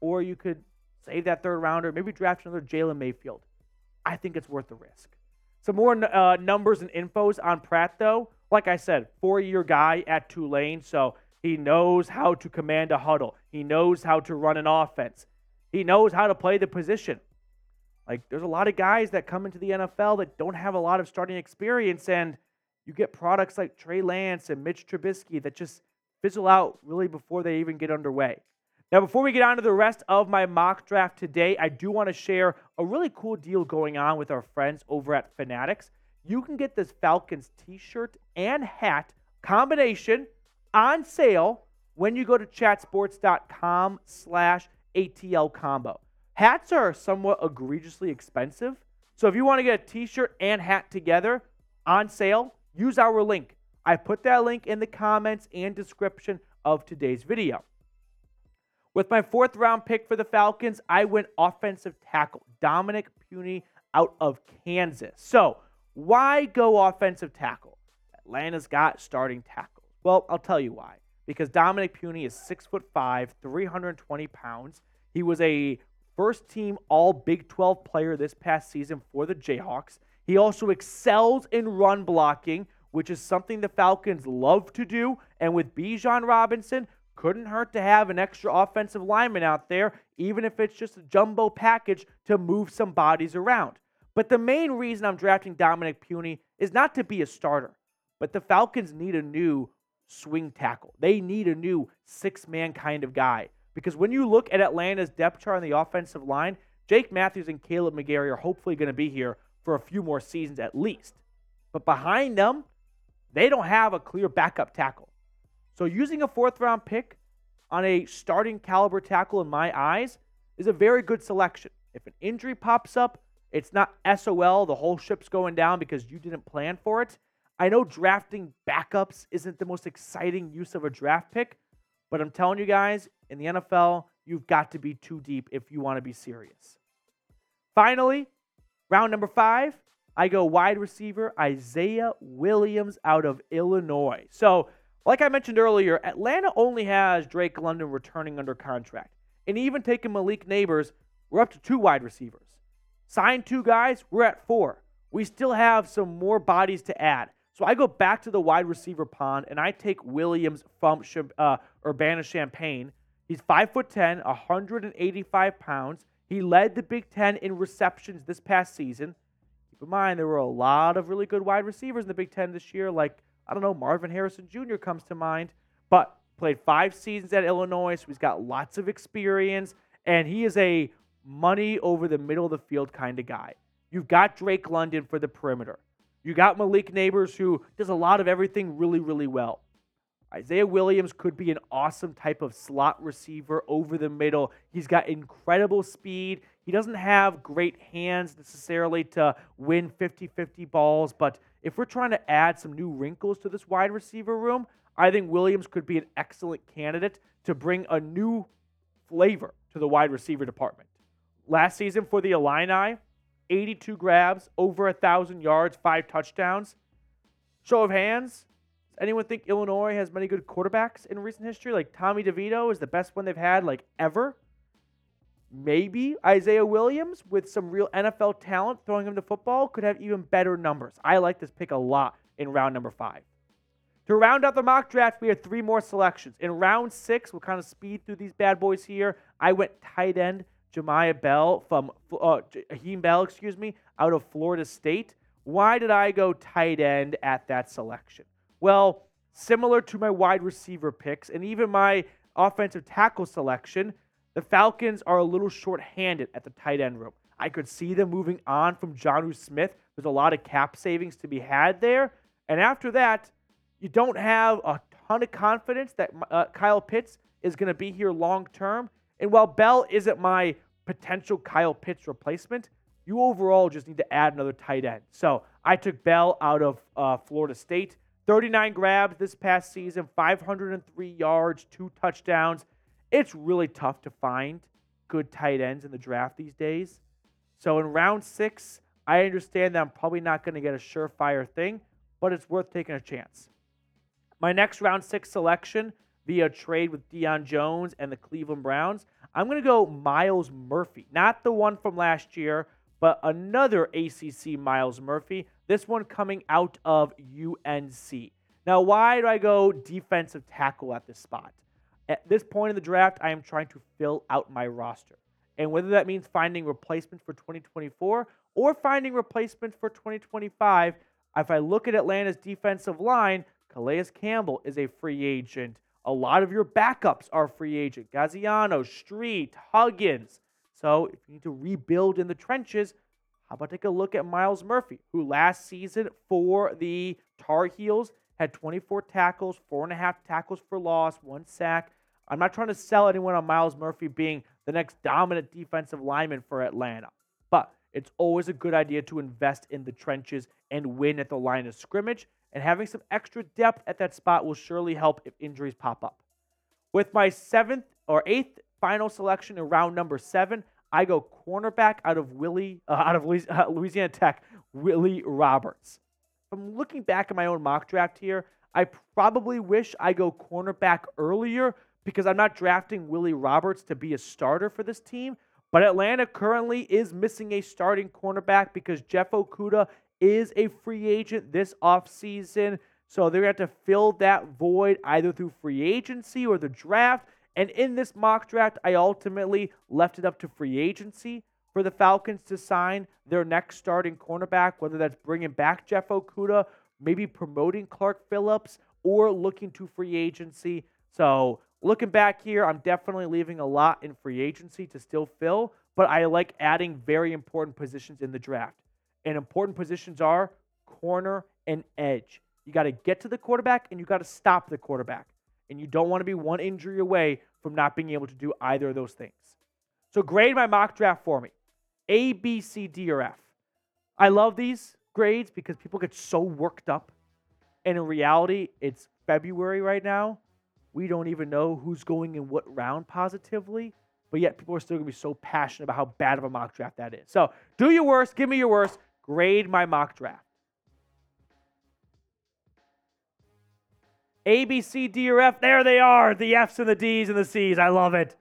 or you could save that third rounder, maybe draft another Jalen Mayfield. I think it's worth the risk. Some more uh, numbers and infos on Pratt, though like I said, four year guy at Tulane, so he knows how to command a huddle. He knows how to run an offense. He knows how to play the position. Like, there's a lot of guys that come into the NFL that don't have a lot of starting experience, and you get products like Trey Lance and Mitch Trubisky that just fizzle out really before they even get underway. Now, before we get on to the rest of my mock draft today, I do want to share a really cool deal going on with our friends over at Fanatics you can get this Falcons t shirt and hat combination on sale when you go to chatsports.com slash ATL combo. Hats are somewhat egregiously expensive. So if you want to get a t-shirt and hat together on sale, use our link. I put that link in the comments and description of today's video. With my fourth round pick for the Falcons, I went offensive tackle, Dominick Puni out of Kansas. So, why go offensive tackle? Atlanta's got starting tackle. Well, I'll tell you why. Because Dominick Puni is six foot five, 320 pounds. He was a first team All Big 12 player this past season for the Jayhawks. He also excels in run blocking, which is something the Falcons love to do. And with Bijan Robinson, couldn't hurt to have an extra offensive lineman out there, even if it's just a jumbo package to move some bodies around. But the main reason I'm drafting Dominick Puni is not to be a starter, but the Falcons need a new swing tackle. They need a new six man kind of guy. Because when you look at Atlanta's depth chart on the offensive line, Jake Matthews and Kaleb McGary are hopefully going to be here for a few more seasons at least. But behind them, they don't have a clear backup tackle. So using a fourth round pick on a starting caliber tackle in my eyes is a very good selection. If an injury pops up, it's not SOL, the whole ship's going down because you didn't plan for it. I know drafting backups isn't the most exciting use of a draft pick, but I'm telling you guys, in the NFL, you've got to be too deep if you want to be serious. Finally, round number five, I go wide receiver Isaiah Williams out of Illinois. So, like I mentioned earlier, Atlanta only has Drake London returning under contract. And even taking Malik Nabers, we're up to two wide receivers. Signed two guys, we're at four. We still have some more bodies to add. So I go back to the wide receiver pond and I take Williams from uh, Urbana Champaign. He's 5'10, 185 pounds. He led the Big Ten in receptions this past season. In mind, there were a lot of really good wide receivers in the Big Ten this year, like, I don't know, Marvin Harrison Jr. comes to mind, but played five seasons at Illinois, so he's got lots of experience, and he is a money over the middle of the field kind of guy. You've got Drake London for the perimeter. You got Malik Nabers, who does a lot of everything really, really well. Isaiah Williams could be an awesome type of slot receiver over the middle. He's got incredible speed. He doesn't have great hands necessarily to win 50 50 balls, but if we're trying to add some new wrinkles to this wide receiver room, I think Williams could be an excellent candidate to bring a new flavor to the wide receiver department. Last season for the Illini, 82 grabs, over a 1,000 yards, five touchdowns. Show of hands. Does anyone think Illinois has many good quarterbacks in recent history? Like Tommy DeVito is the best one they've had, like ever. Maybe Isaiah Williams, with some real NFL talent throwing him the football, could have even better numbers. I like this pick a lot in round number five. To round out the mock draft, we have three more selections. In round six, we'll kind of speed through these bad boys here. I went tight end Jaheim Bell from uh, Bell, excuse me, out of Florida State. Why did I go tight end at that selection? Well, similar to my wide receiver picks and even my offensive tackle selection, the Falcons are a little short-handed at the tight end room. I could see them moving on from Jonnu Smith. There's a lot of cap savings to be had there. And after that, you don't have a ton of confidence that uh, Kyle Pitts is going to be here long term. And while Bell isn't my potential Kyle Pitts replacement, you overall just need to add another tight end. So I took Bell out of uh, Florida State. 39 grabs this past season, 503 yards, two touchdowns. It's really tough to find good tight ends in the draft these days. So in round six, I understand that I'm probably not going to get a surefire thing, but it's worth taking a chance. My next round six selection via trade with Deion Jones and the Cleveland Browns. I'm going to go Myles Murphy, not the one from last year, but another ACC Myles Murphy. This one coming out of UNC. Now, why do I go defensive tackle at this spot? At this point in the draft, I am trying to fill out my roster. And whether that means finding replacements for 2024 or finding replacements for 2025, if I look at Atlanta's defensive line, Calais Campbell is a free agent. A lot of your backups are free agent. Gaziano, Street, Huggins. So if you need to rebuild in the trenches, how about take a look at Myles Murphy, who last season for the Tar Heels had 24 tackles, four and a half tackles for loss, one sack. I'm not trying to sell anyone on Myles Murphy being the next dominant defensive lineman for Atlanta, but it's always a good idea to invest in the trenches and win at the line of scrimmage. And having some extra depth at that spot will surely help if injuries pop up. With my seventh or eighth final selection in round number seven, I go cornerback out of Willie uh, out of Louisiana Tech, Willie Roberts. I'm looking back at my own mock draft here, I probably wish I go cornerback earlier because I'm not drafting Willie Roberts to be a starter for this team. But Atlanta currently is missing a starting cornerback because Jeff Okudah is a free agent this offseason. So they're going to have to fill that void either through free agency or the draft. And in this mock draft, I ultimately left it up to free agency for the Falcons to sign their next starting cornerback, whether that's bringing back Jeff Okudah, maybe promoting Clark Phillips, or looking to free agency. So looking back here, I'm definitely leaving a lot in free agency to still fill, but I like adding very important positions in the draft. And important positions are corner and edge. You got to get to the quarterback and you got to stop the quarterback. And you don't want to be one injury away from not being able to do either of those things. So grade my mock draft for me A, B, C, D, or F. I love these grades because people get so worked up. And in reality, it's February right now. We don't even know who's going in what round positively, but yet people are still going to be so passionate about how bad of a mock draft that is. So do your worst, give me your worst, grade my mock draft. A, B, C, D, or F. There they are. The F's and the D's and the C's. I love it.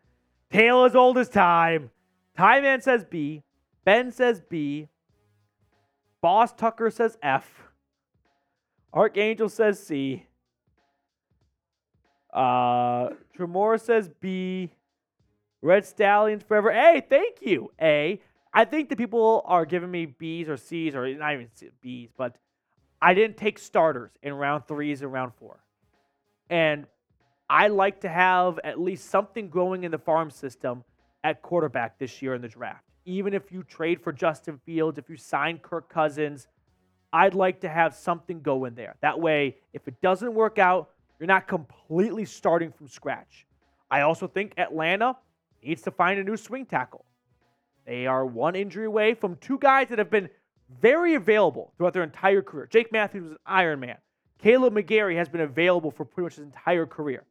Tale as old as time. Time Man says B. Ben says B. Boss Tucker says F. Archangel says C. Uh, Tremor says B. Red Stallions Forever. A. Thank you. A. I think the people are giving me B's or C's or not even B's, but I didn't take starters in round threes and round four. And I like to have at least something growing in the farm system at quarterback this year in the draft. Even if you trade for Justin Fields, if you sign Kirk Cousins, I'd like to have something go in there. That way, if it doesn't work out, you're not completely starting from scratch. I also think Atlanta needs to find a new swing tackle. They are one injury away from two guys that have been very available throughout their entire career. Jake Matthews was an Iron Man. Kaleb McGary has been available for pretty much his entire career.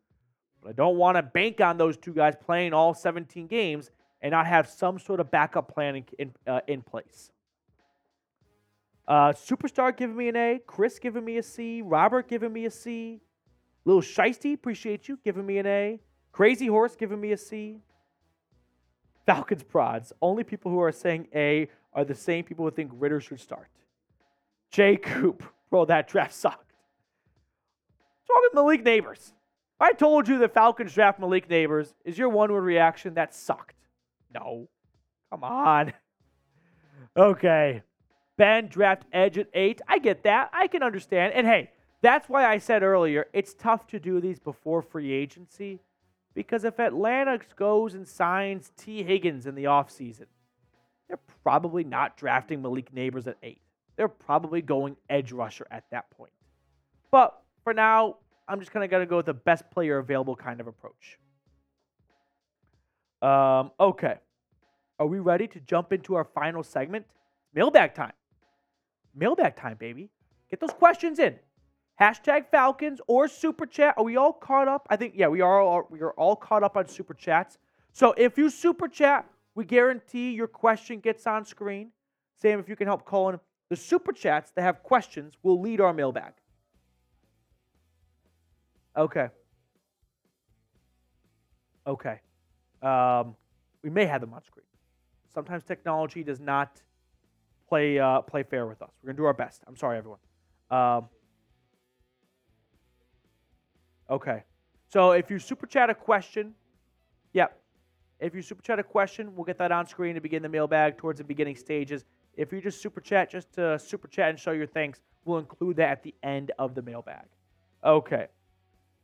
But I don't want to bank on those two guys playing all 17 games and not have some sort of backup plan in, in, uh, in place. Uh, Superstar giving me an A. Chris giving me a C. Robert giving me a C. Little Shiesty, appreciate you giving me an A. Crazy Horse giving me a C. Falcons prods. Only people who are saying A are the same people who think Ridder should start. Jay Coop. Bro, that draft sucked. With Malik Nabers? I told you the Falcons draft Malik Nabers, Is your one word reaction that sucked? No. Come on. Okay. Ben draft edge at eight. I get that. I can understand. And hey, that's why I said earlier it's tough to do these before free agency because if Atlanta goes and signs Tee Higgins in the offseason, they're probably not drafting Malik Nabers at eight. They're probably going edge rusher at that point. But for now, I'm just kind of going to go with the best player available kind of approach. Um, okay. Are we ready to jump into our final segment? Mailbag time. Mailbag time, baby. Get those questions in. Hashtag Falcons or Super Chat. Are we all caught up? I think, yeah, we are all, we are all caught up on Super Chats. So if you Super Chat, we guarantee your question gets on screen. Sam, if you can help call in the Super Chats that have questions, will lead our mailbag. Okay. Okay. Um, we may have them on screen. Sometimes technology does not play uh, play fair with us. We're gonna do our best. I'm sorry, everyone. Um, okay. So if you super chat a question, yep. If you super chat a question, we'll get that on screen to begin the mailbag towards the beginning stages. If you just super chat, just to super chat and show your thanks, we'll include that at the end of the mailbag. Okay.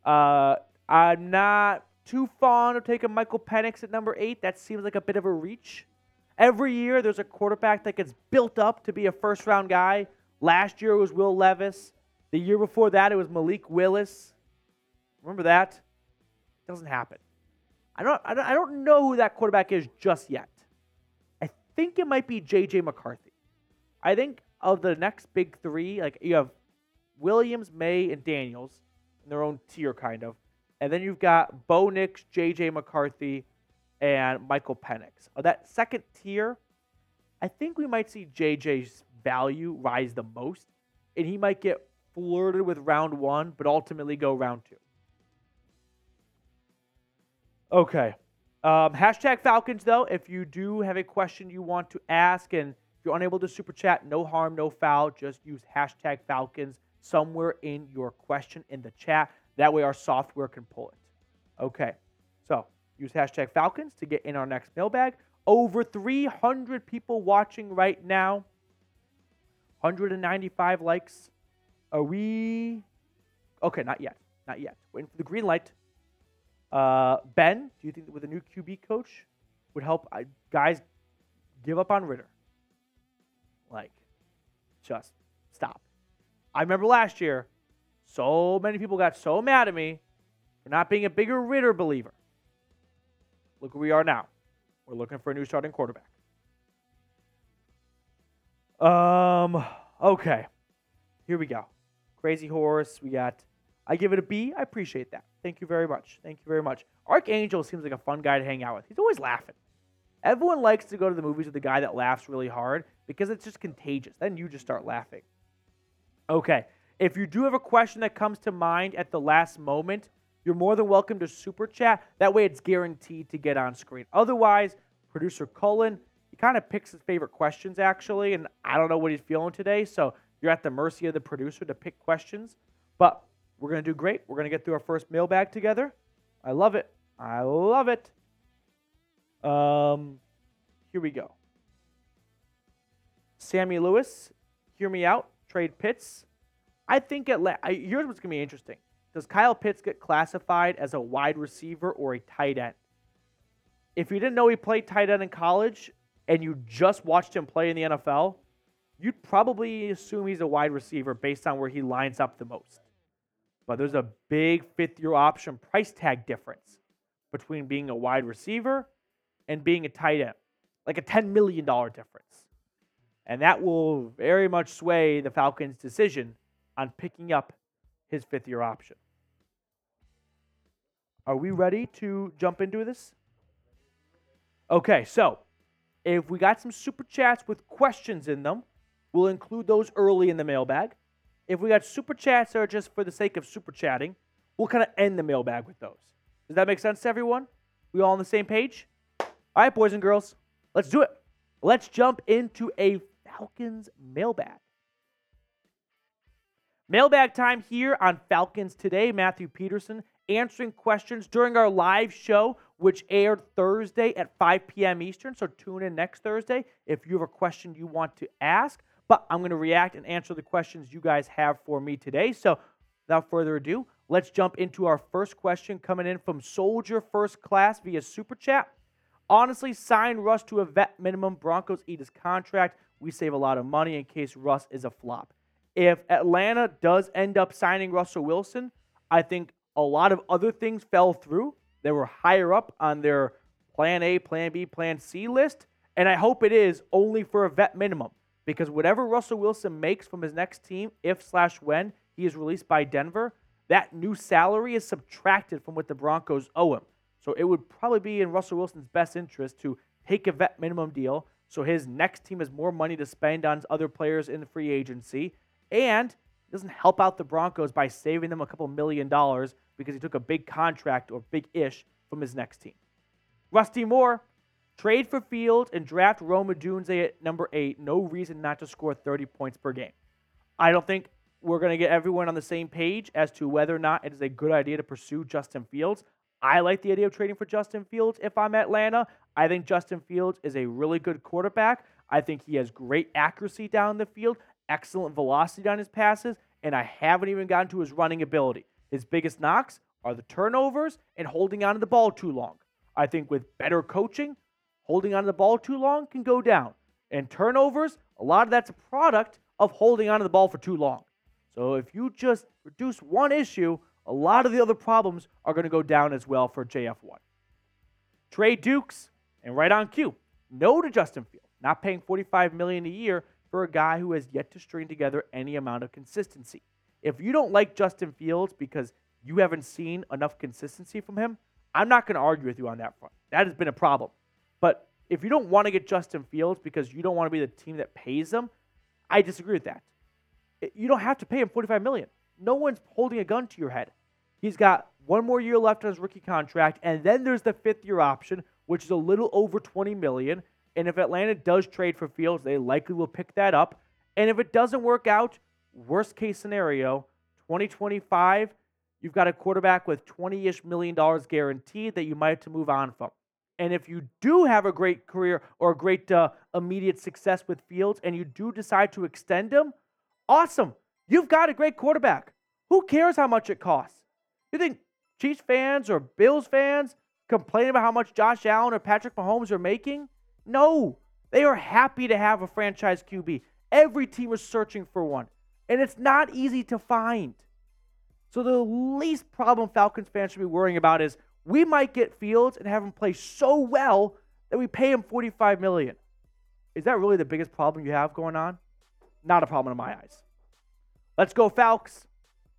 Uh, I'm not too fond of taking Michael Penix at number eight. That seems like a bit of a reach. Every year, there's a quarterback that gets built up to be a first round guy. Last year it was Will Levis. The year before that, it was Malik Willis. Remember that? It doesn't happen. I don't, I don't, I don't know who that quarterback is just yet. I think it might be J.J. McCarthy. I think of the next big three, like you have Williams, Maye, and Daniels in their own tier, kind of. And then you've got Bo Nix, J.J. McCarthy, and Michael Penix. That second tier, I think we might see JJ's value rise the most, and he might get flirted with round one, but ultimately go round two. Okay. Um, hashtag Falcons, though, if you do have a question you want to ask, and you're unable to super chat, no harm, no foul. Just use hashtag Falcons somewhere in your question in the chat. That way, our software can pull it. Okay. So use hashtag Falcons to get in our next mailbag. Over 300 people watching right now. 195 likes. Are we. Okay, not yet. Not yet. Waiting for the green light. Uh, ben, do you think that with a new QB coach would help uh, guys give up on Ridder? Like, just stop. I remember last year, so many people got so mad at me for not being a bigger Ridder believer. Look where we are now. We're looking for a new starting quarterback. Um, okay. Here we go. Crazy horse. We got I give it a B. I appreciate that. Thank you very much. Thank you very much. Archangel seems like a fun guy to hang out with. He's always laughing. Everyone likes to go to the movies with the guy that laughs really hard because it's just contagious. Then you just start laughing. Okay. If you do have a question that comes to mind at the last moment, you're more than welcome to super chat. That way it's guaranteed to get on screen. Otherwise, producer Cullen, he kind of picks his favorite questions actually, and I don't know what he's feeling today, so you're at the mercy of the producer to pick questions. But we're to do great. We're to get through our first mailbag together. I love it. I love it. Um, here we go. Sammy Lewis, hear me out. Trade Pitts. I think at la- here's what's going to be interesting. Does Kyle Pitts get classified as a wide receiver or a tight end? If you didn't know he played tight end in college and you just watched him play in the NFL, you'd probably assume he's a wide receiver based on where he lines up the most. But there's a big fifth year option price tag difference between being a wide receiver and being a tight end, like a $10 million difference. And that will very much sway the Falcons' decision on picking up his fifth year option. Are we ready to jump into this? Okay, so if we got some super chats with questions in them, we'll include those early in the mailbag if we got super chats that are just for the sake of super chatting, we'll kind of end the mailbag with those. Does that make sense to everyone? We all on the same page? All right, boys and girls, let's do it. Let's jump into a Falcons mailbag. Mailbag time here on Falcons Today. Matthew Peterson answering questions during our live show, which aired Thursday at 5 p.m. Eastern. So tune in next Thursday if you have a question you want to ask. But I'm going to react and answer the questions you guys have for me today. So without further ado, let's jump into our first question coming in from Soldier First Class via Super Chat. Honestly, sign Russ to a vet minimum. Broncos eat his contract. We save a lot of money in case Russ is a flop. If Atlanta does end up signing Russell Wilson, I think a lot of other things fell through. They were higher up on their plan A, plan B, plan C list. And I hope it is only for a vet minimum because whatever Russell Wilson makes from his next team, if slash when he is released by Denver, that new salary is subtracted from what the Broncos owe him. So it would probably be in Russell Wilson's best interest to take a vet minimum deal so his next team has more money to spend on other players in the free agency and doesn't help out the Broncos by saving them a couple million dollars because he took a big contract or big ish from his next team. Rusty Moore, Trade for Fields and draft Rome Odunze at number eight. No reason not to score 30 points per game. I don't think we're going to get everyone on the same page as to whether or not it is a good idea to pursue Justin Fields. I like the idea of trading for Justin Fields if I'm Atlanta. I think Justin Fields is a really good quarterback. I think he has great accuracy down the field, excellent velocity on his passes, and I haven't even gotten to his running ability. His biggest knocks are the turnovers and holding on to the ball too long. I think with better coaching, holding on to the ball too long can go down. And turnovers, a lot of that's a product of holding on to the ball for too long. So if you just reduce one issue, a lot of the other problems are going to go down as well for JF1. Trey Dukes and right on cue. No to Justin Fields, not paying 45 million a year for a guy who has yet to string together any amount of consistency. If you don't like Justin Fields because you haven't seen enough consistency from him, I'm not going to argue with you on that front. That has been a problem. But if you don't want to get Justin Fields because you don't want to be the team that pays him, I disagree with that. You don't have to pay him 45 million. No one's holding a gun to your head. He's got one more year left on his rookie contract, and then there's the fifth year option, which is a little over 20 million. And if Atlanta does trade for Fields, they likely will pick that up. And if it doesn't work out, worst case scenario, 2025, you've got a quarterback with 20 ish million dollars guaranteed that you might have to move on from. And if you do have a great career or a great uh, immediate success with Fields and you do decide to extend him, awesome. You've got a great quarterback. Who cares how much it costs? You think Chiefs fans or Bills fans complain about how much Josh Allen or Patrick Mahomes are making? No. They are happy to have a franchise QB. Every team is searching for one, and it's not easy to find. So the least problem Falcons fans should be worrying about is we might get Fields and have him play so well that we pay him 45 million. Is that really the biggest problem you have going on? Not a problem in my eyes. Let's go, Falcons.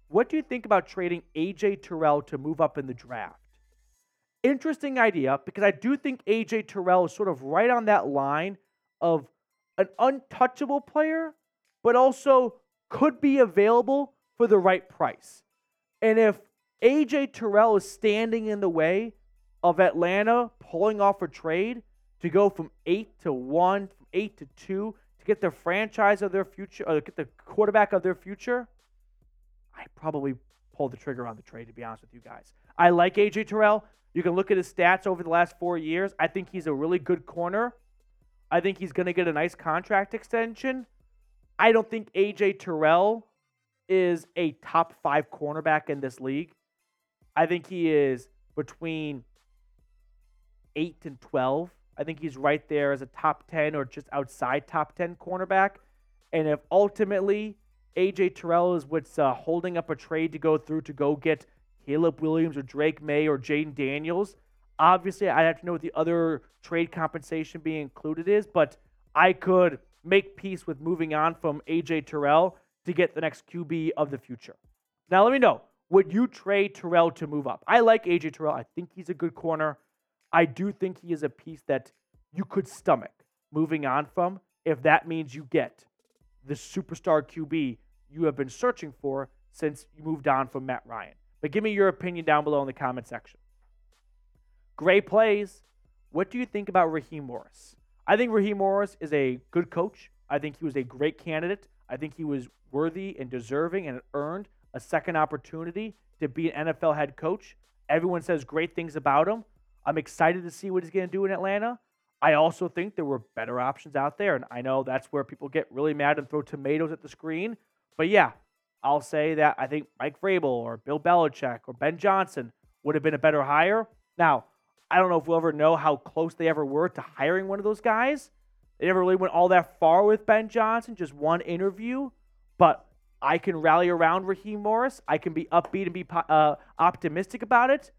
What do you think about trading AJ Terrell to move up in the draft? Interesting idea because I do think AJ Terrell is sort of right on that line of an untouchable player, but also could be available for the right price. And if AJ Terrell is standing in the way of Atlanta pulling off a trade to go from eight to one, from eight to two, to get the franchise of their future, or get the quarterback of their future, I probably pull the trigger on the trade, to be honest with you guys. I like AJ Terrell. You can look at his stats over the last four years. I think he's a really good corner. I think he's going to get a nice contract extension. I don't think AJ Terrell is a top five cornerback in this league. I think he is between 8 and 12. I think he's right there as a top 10 or just outside top 10 cornerback. And if ultimately AJ Terrell is what's uh, holding up a trade to go through to go get Caleb Williams or Drake Maye or Jayden Daniels. Obviously, I'd have to know what the other trade compensation being included is, but I could make peace with moving on from AJ Terrell to get the next QB of the future. Now, let me know would you trade Terrell to move up? I like AJ Terrell. I think he's a good corner. I do think he is a piece that you could stomach moving on from if that means you get the superstar QB you have been searching for since you moved on from Matt Ryan. But give me your opinion down below in the comment section. Great plays. What do you think about Raheem Morris? I think Raheem Morris is a good coach. I think he was a great candidate. I think he was worthy and deserving and earned a second opportunity to be an NFL head coach. Everyone says great things about him. I'm excited to see what he's going to do in Atlanta. I also think there were better options out there. And I know that's where people get really mad and throw tomatoes at the screen. But yeah, I'll say that I think Mike Vrabel or Bill Belichick or Ben Johnson would have been a better hire. Now, I don't know if we'll ever know how close they ever were to hiring one of those guys. They never really went all that far with Ben Johnson, just one interview. But I can rally around Raheem Morris. I can be upbeat and be uh, optimistic about it.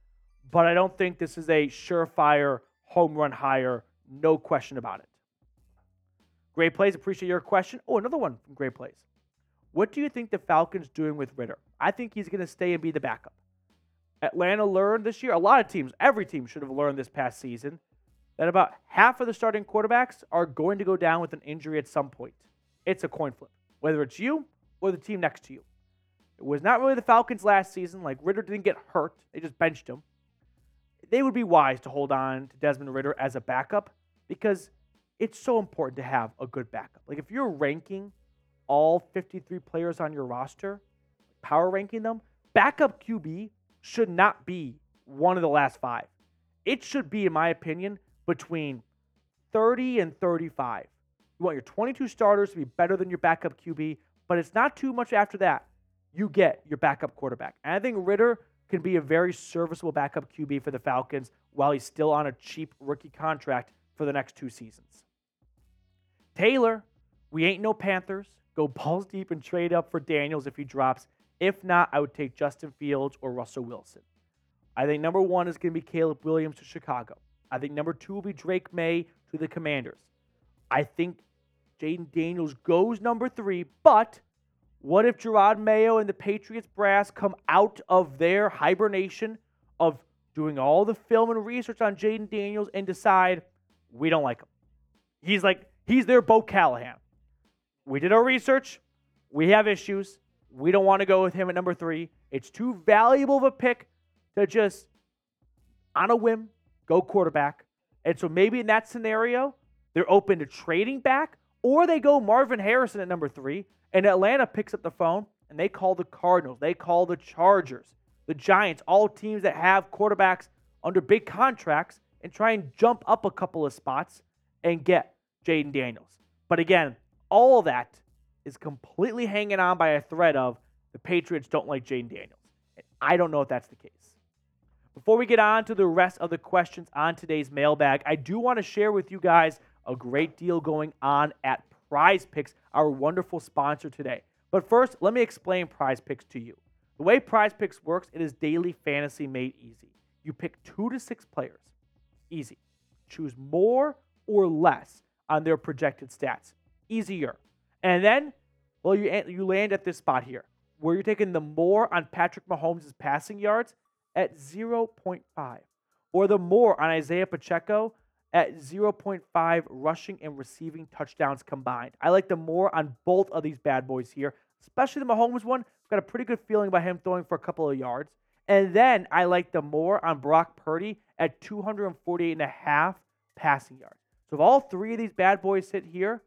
But I don't think this is a surefire home run hire. No question about it. Great plays. Appreciate your question. Oh, another one from Great Plays. What do you think the Falcons doing with Ridder? I think he's going to stay and be the backup. Atlanta learned this year, a lot of teams, every team should have learned this past season, that about half of the starting quarterbacks are going to go down with an injury at some point. It's a coin flip, whether it's you or the team next to you. It was not really the Falcons last season. Like Ridder didn't get hurt, they just benched him. They would be wise to hold on to Desmond Ridder as a backup because it's so important to have a good backup. Like if you're ranking all 53 players on your roster, power ranking them, backup QB should not be one of the last five. It should be, in my opinion, between 30 and 35. You want your 22 starters to be better than your backup QB, but it's not too much after that. You get your backup quarterback. And I think Ridder can be a very serviceable backup QB for the Falcons while he's still on a cheap rookie contract for the next two seasons. Taylor, we ain't no Panthers. Go balls deep and trade up for Daniels if he drops. If not, I would take Justin Fields or Russell Wilson. I think number one is going to be Caleb Williams to Chicago. I think number two will be Drake Maye to the Commanders. I think Jayden Daniels goes number three, but what if Jerod Mayo and the Patriots brass come out of their hibernation of doing all the film and research on Jayden Daniels and decide we don't like him? He's like, he's their Bo Callahan. We did our research. We have issues. We don't want to go with him at number three. It's too valuable of a pick to just, on a whim, go quarterback. And so maybe in that scenario, they're open to trading back, or they go Marvin Harrison at number three, and Atlanta picks up the phone and they call the Cardinals, they call the Chargers, the Giants, all teams that have quarterbacks under big contracts, and try and jump up a couple of spots and get Jayden Daniels. But again, all that is completely hanging on by a thread of the Patriots don't like Jayden Daniels. And I don't know if that's the case. Before we get on to the rest of the questions on today's mailbag, I do want to share with you guys a great deal going on at Prize Picks, our wonderful sponsor today. But first, let me explain Prize Picks to you. The way Prize Picks works, it is daily fantasy made easy. You pick two to six players. Easy. Choose more or less on their projected stats. Easier. And then, well, you, you land at this spot here, where you're taking the more on Patrick Mahomes' passing yards at 0.5, or the more on Isaiah Pacheco at 0.5 rushing and receiving touchdowns combined. I like the more on both of these bad boys here, especially the Mahomes one. I've got a pretty good feeling about him throwing for a couple of yards. And then I like the more on Brock Purdy at 248 and a half passing yards. So if all three of these bad boys sit here,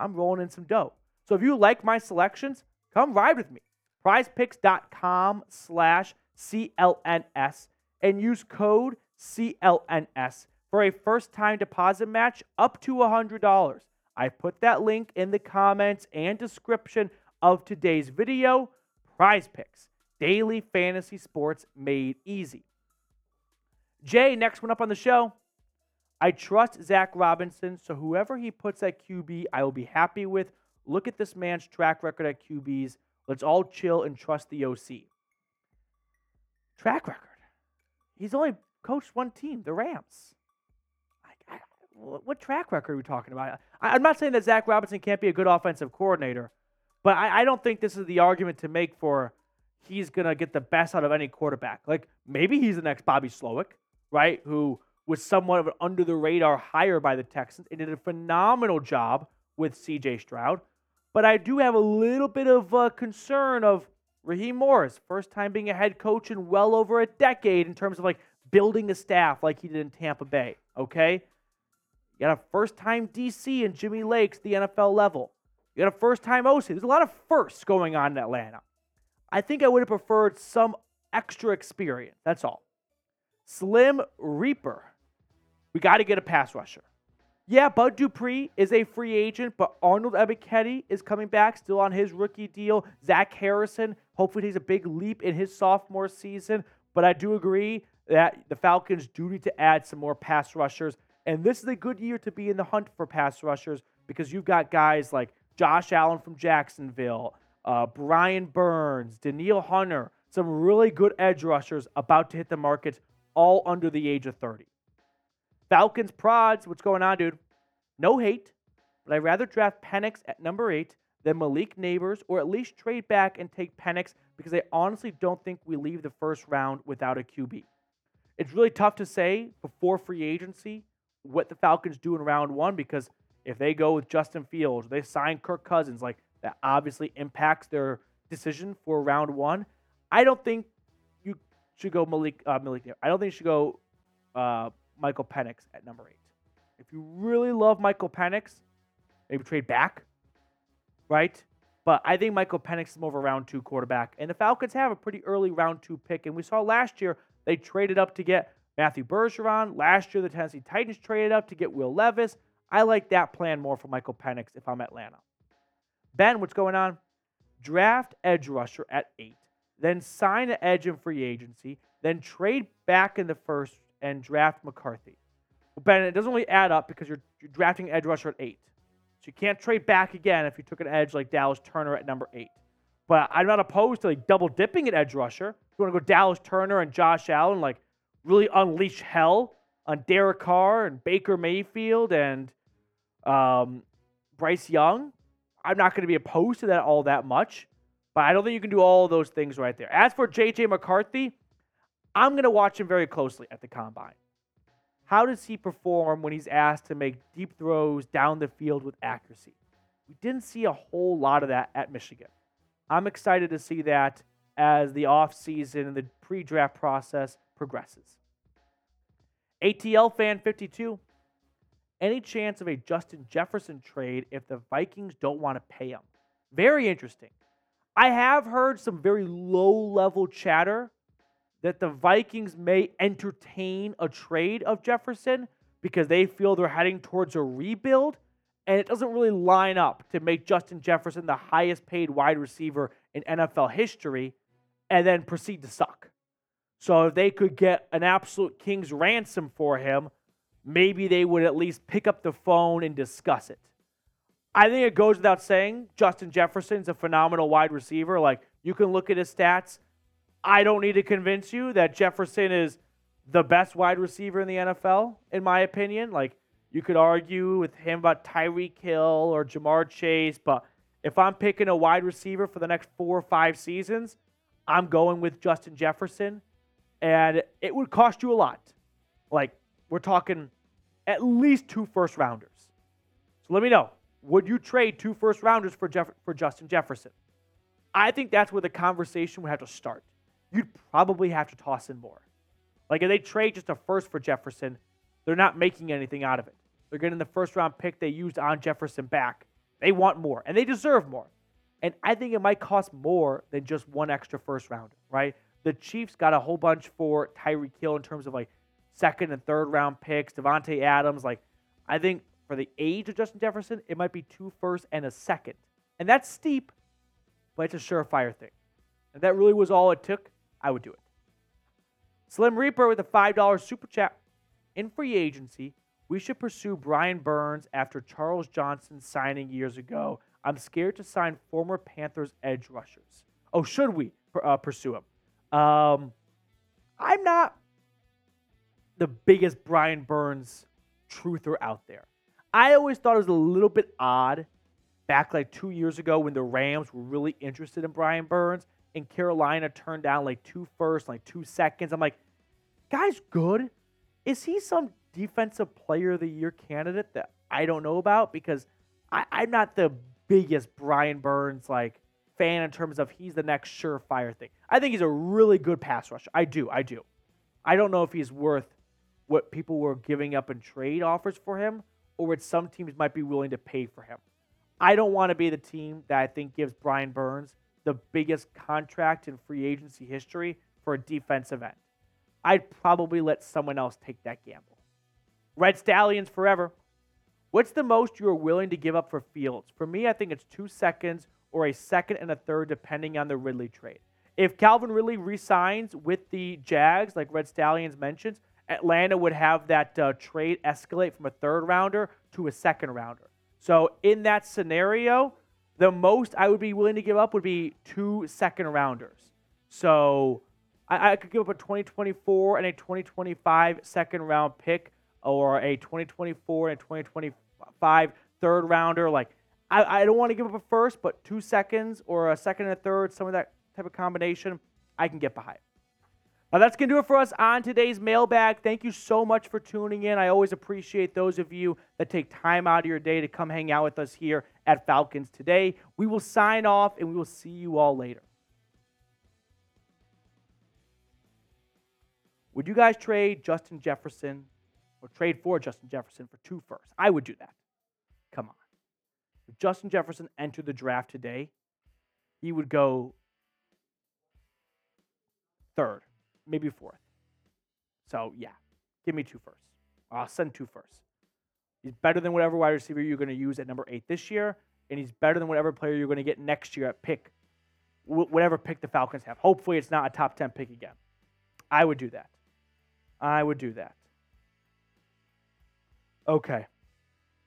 I'm rolling in some dough. So if you like my selections, come ride with me. Prizepicks.com slash CLNS and use code CLNS for a first time deposit match up to $100. I put that link in the comments and description of today's video. Prize Picks, daily fantasy sports made easy. Jay, next one up on the show. I trust Zach Robinson, so whoever he puts at QB, I will be happy with. Look at this man's track record at QBs. Let's all chill and trust the OC. Track record. He's only coached one team, the Rams what track record are we talking about? I, am not saying that Zach Robinson can't be a good offensive coordinator, but I, I don't think this is the argument to make for he's going to get the best out of any quarterback. Like maybe he's the next Bobby Slowik, right? Who was somewhat of an under the radar hire by the Texans and did a phenomenal job with CJ Stroud. But I do have a little bit of a concern of Raheem Morris, first time being a head coach in well over a decade in terms of like building a staff like he did in Tampa Bay. Okay. You got a first time DC and Jimmy Lakes, the NFL level. You got a first time OC. There's a lot of firsts going on in Atlanta. I think I would have preferred some extra experience. That's all. Slim Reaper. We got to get a pass rusher. Yeah, Bud Dupree is a free agent, but Arnold Ebiketie is coming back, still on his rookie deal. Zach Harrison hopefully takes a big leap in his sophomore season. But I do agree that the Falcons do need to add some more pass rushers. And this is a good year to be in the hunt for pass rushers because you've got guys like Josh Allen from Jacksonville, uh, Brian Burns, Danielle Hunter, some really good edge rushers about to hit the market, all under the age of 30. Falcons prods, what's going on, dude? No hate, but I'd rather draft Penix at number eight than Malik Nabers, or at least trade back and take Penix because I honestly don't think we leave the first round without a QB. It's really tough to say before free agency what the Falcons do in round one because if they go with Justin Fields, they sign Kirk Cousins, like that obviously impacts their decision for round one. I don't think you should go Malik. Uh, Malik I don't think you should go uh, Michael Penix at number eight. If you really love Michael Penix, maybe trade back, right? But I think Michael Penix is more of a round two quarterback, and the Falcons have a pretty early round two pick. And we saw last year they traded up to get Matthew Bergeron. Last year, the Tennessee Titans traded up to get Will Levis. I like that plan more for Michael Penix if I'm Atlanta. Ben, what's going on? Draft edge rusher at eight, then sign an edge in free agency, then trade back in the first and draft McCarthy. Well, ben, it doesn't really add up because you're, you're drafting edge rusher at eight. So you can't trade back again if you took an edge like Dallas Turner at number eight. But I'm not opposed to like double dipping at edge rusher. If You want to go Dallas Turner and Josh Allen, like really unleash hell on Derek Carr and Baker Mayfield and um, Bryce Young. I'm not going to be opposed to that all that much, but I don't think you can do all those things right there. As for JJ McCarthy, I'm going to watch him very closely at the combine. How does he perform when he's asked to make deep throws down the field with accuracy? We didn't see a whole lot of that at Michigan. I'm excited to see that as the offseason and the pre draft process progresses. ATL fan 52. Any chance of a Justin Jefferson trade if the Vikings don't want to pay him? Very interesting. I have heard some very low level chatter that the Vikings may entertain a trade of Jefferson because they feel they're heading towards a rebuild. And it doesn't really line up to make Justin Jefferson the highest paid wide receiver in NFL history and then proceed to suck. So if they could get an absolute king's ransom for him, maybe they would at least pick up the phone and discuss it. I think it goes without saying Justin Jefferson's a phenomenal wide receiver. Like you can look at his stats. I don't need to convince you that Jefferson is the best wide receiver in the NFL, in my opinion. Like you could argue with him about Tyreek Hill or Ja'Marr Chase, but if I'm picking a wide receiver for the next four or five seasons, I'm going with Justin Jefferson. And it would cost you a lot. Like, we're talking at least two first rounders. So let me know. Would you trade two first rounders for, Jeff- for Justin Jefferson? I think that's where the conversation would have to start. You'd probably have to toss in more. Like, if they trade just a first for Jefferson, they're not making anything out of it. They're getting the first round pick they used on Jefferson back. They want more, and they deserve more. And I think it might cost more than just one extra first rounder, right? The Chiefs got a whole bunch for Tyreek Hill in terms of like second and third round picks, Davante Adams. Like, I think for the age of Justin Jefferson, it might be two first and a second. And that's steep, but it's a surefire thing. And that really was all it took. I would do it. Slim Reaper with a $5 super chat. In free agency, we should pursue Brian Burns after Charles Johnson signing years ago. I'm scared to sign former Panthers edge rushers. Oh, should we uh, pursue him? Um, I'm not the biggest Brian Burns truther out there. I always thought it was a little bit odd back like two years ago when the Rams were really interested in Brian Burns and Carolina turned down like two first, like two seconds. I'm like, guy's good. Is he some defensive player of the year candidate that I don't know about? Because I, I'm not the biggest Brian Burns like fan in terms of he's the next surefire thing. I think he's a really good pass rusher. I do, I do. I don't know if he's worth what people were giving up in trade offers for him or what some teams might be willing to pay for him. I don't want to be the team that I think gives Brian Burns the biggest contract in free agency history for a defensive end. I'd probably let someone else take that gamble. Red Stallions forever. What's the most you are willing to give up for Fields? For me, I think it's two seconds or a second and a third, depending on the Ridley trade. If Calvin Ridley resigns with the Jags, like Red Stallions mentions, Atlanta would have that uh, trade escalate from a third rounder to a second rounder. So in that scenario, the most I would be willing to give up would be two second rounders. So I, I could give up a 2024 and a 2025 second round pick or a 2024 and a 2025 third rounder. Like, I, I don't want to give up a first, but two seconds or a second and a third, some of that type of combination, I can get behind. Now, that's going to do it for us on today's mailbag. Thank you so much for tuning in. I always appreciate those of you that take time out of your day to come hang out with us here at Falcons today. We will sign off and we will see you all later. Would you guys trade Justin Jefferson or trade for Justin Jefferson for two firsts. I would do that. Come on. If Justin Jefferson entered the draft today, he would go third, maybe fourth. So, yeah, give me two firsts. I'll send two firsts. He's better than whatever wide receiver you're going to use at number eight this year, and he's better than whatever player you're going to get next year at pick, whatever pick the Falcons have. Hopefully, it's not a top 10 pick again. I would do that. I would do that. Okay.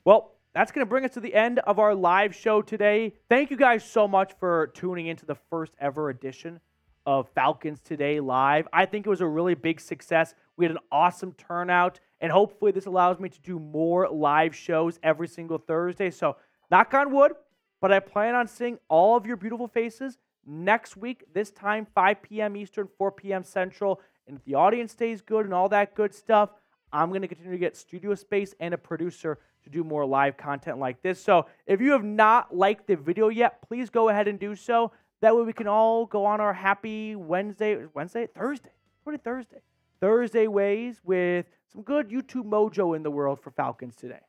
Well, that's going to bring us to the end of our live show today. Thank you guys so much for tuning into the first ever edition of Falcons Today Live. I think it was a really big success. We had an awesome turnout, and hopefully, this allows me to do more live shows every single Thursday. So, knock on wood, but I plan on seeing all of your beautiful faces next week, this time, 5 p.m. Eastern, 4 p.m. Central. And if the audience stays good and all that good stuff, I'm going to continue to get studio space and a producer to do more live content like this. So if you have not liked the video yet, please go ahead and do so. That way we can all go on our happy Wednesday, Wednesday, Thursday, what Thursday, Thursday ways with some good YouTube mojo in the world for Falcons today.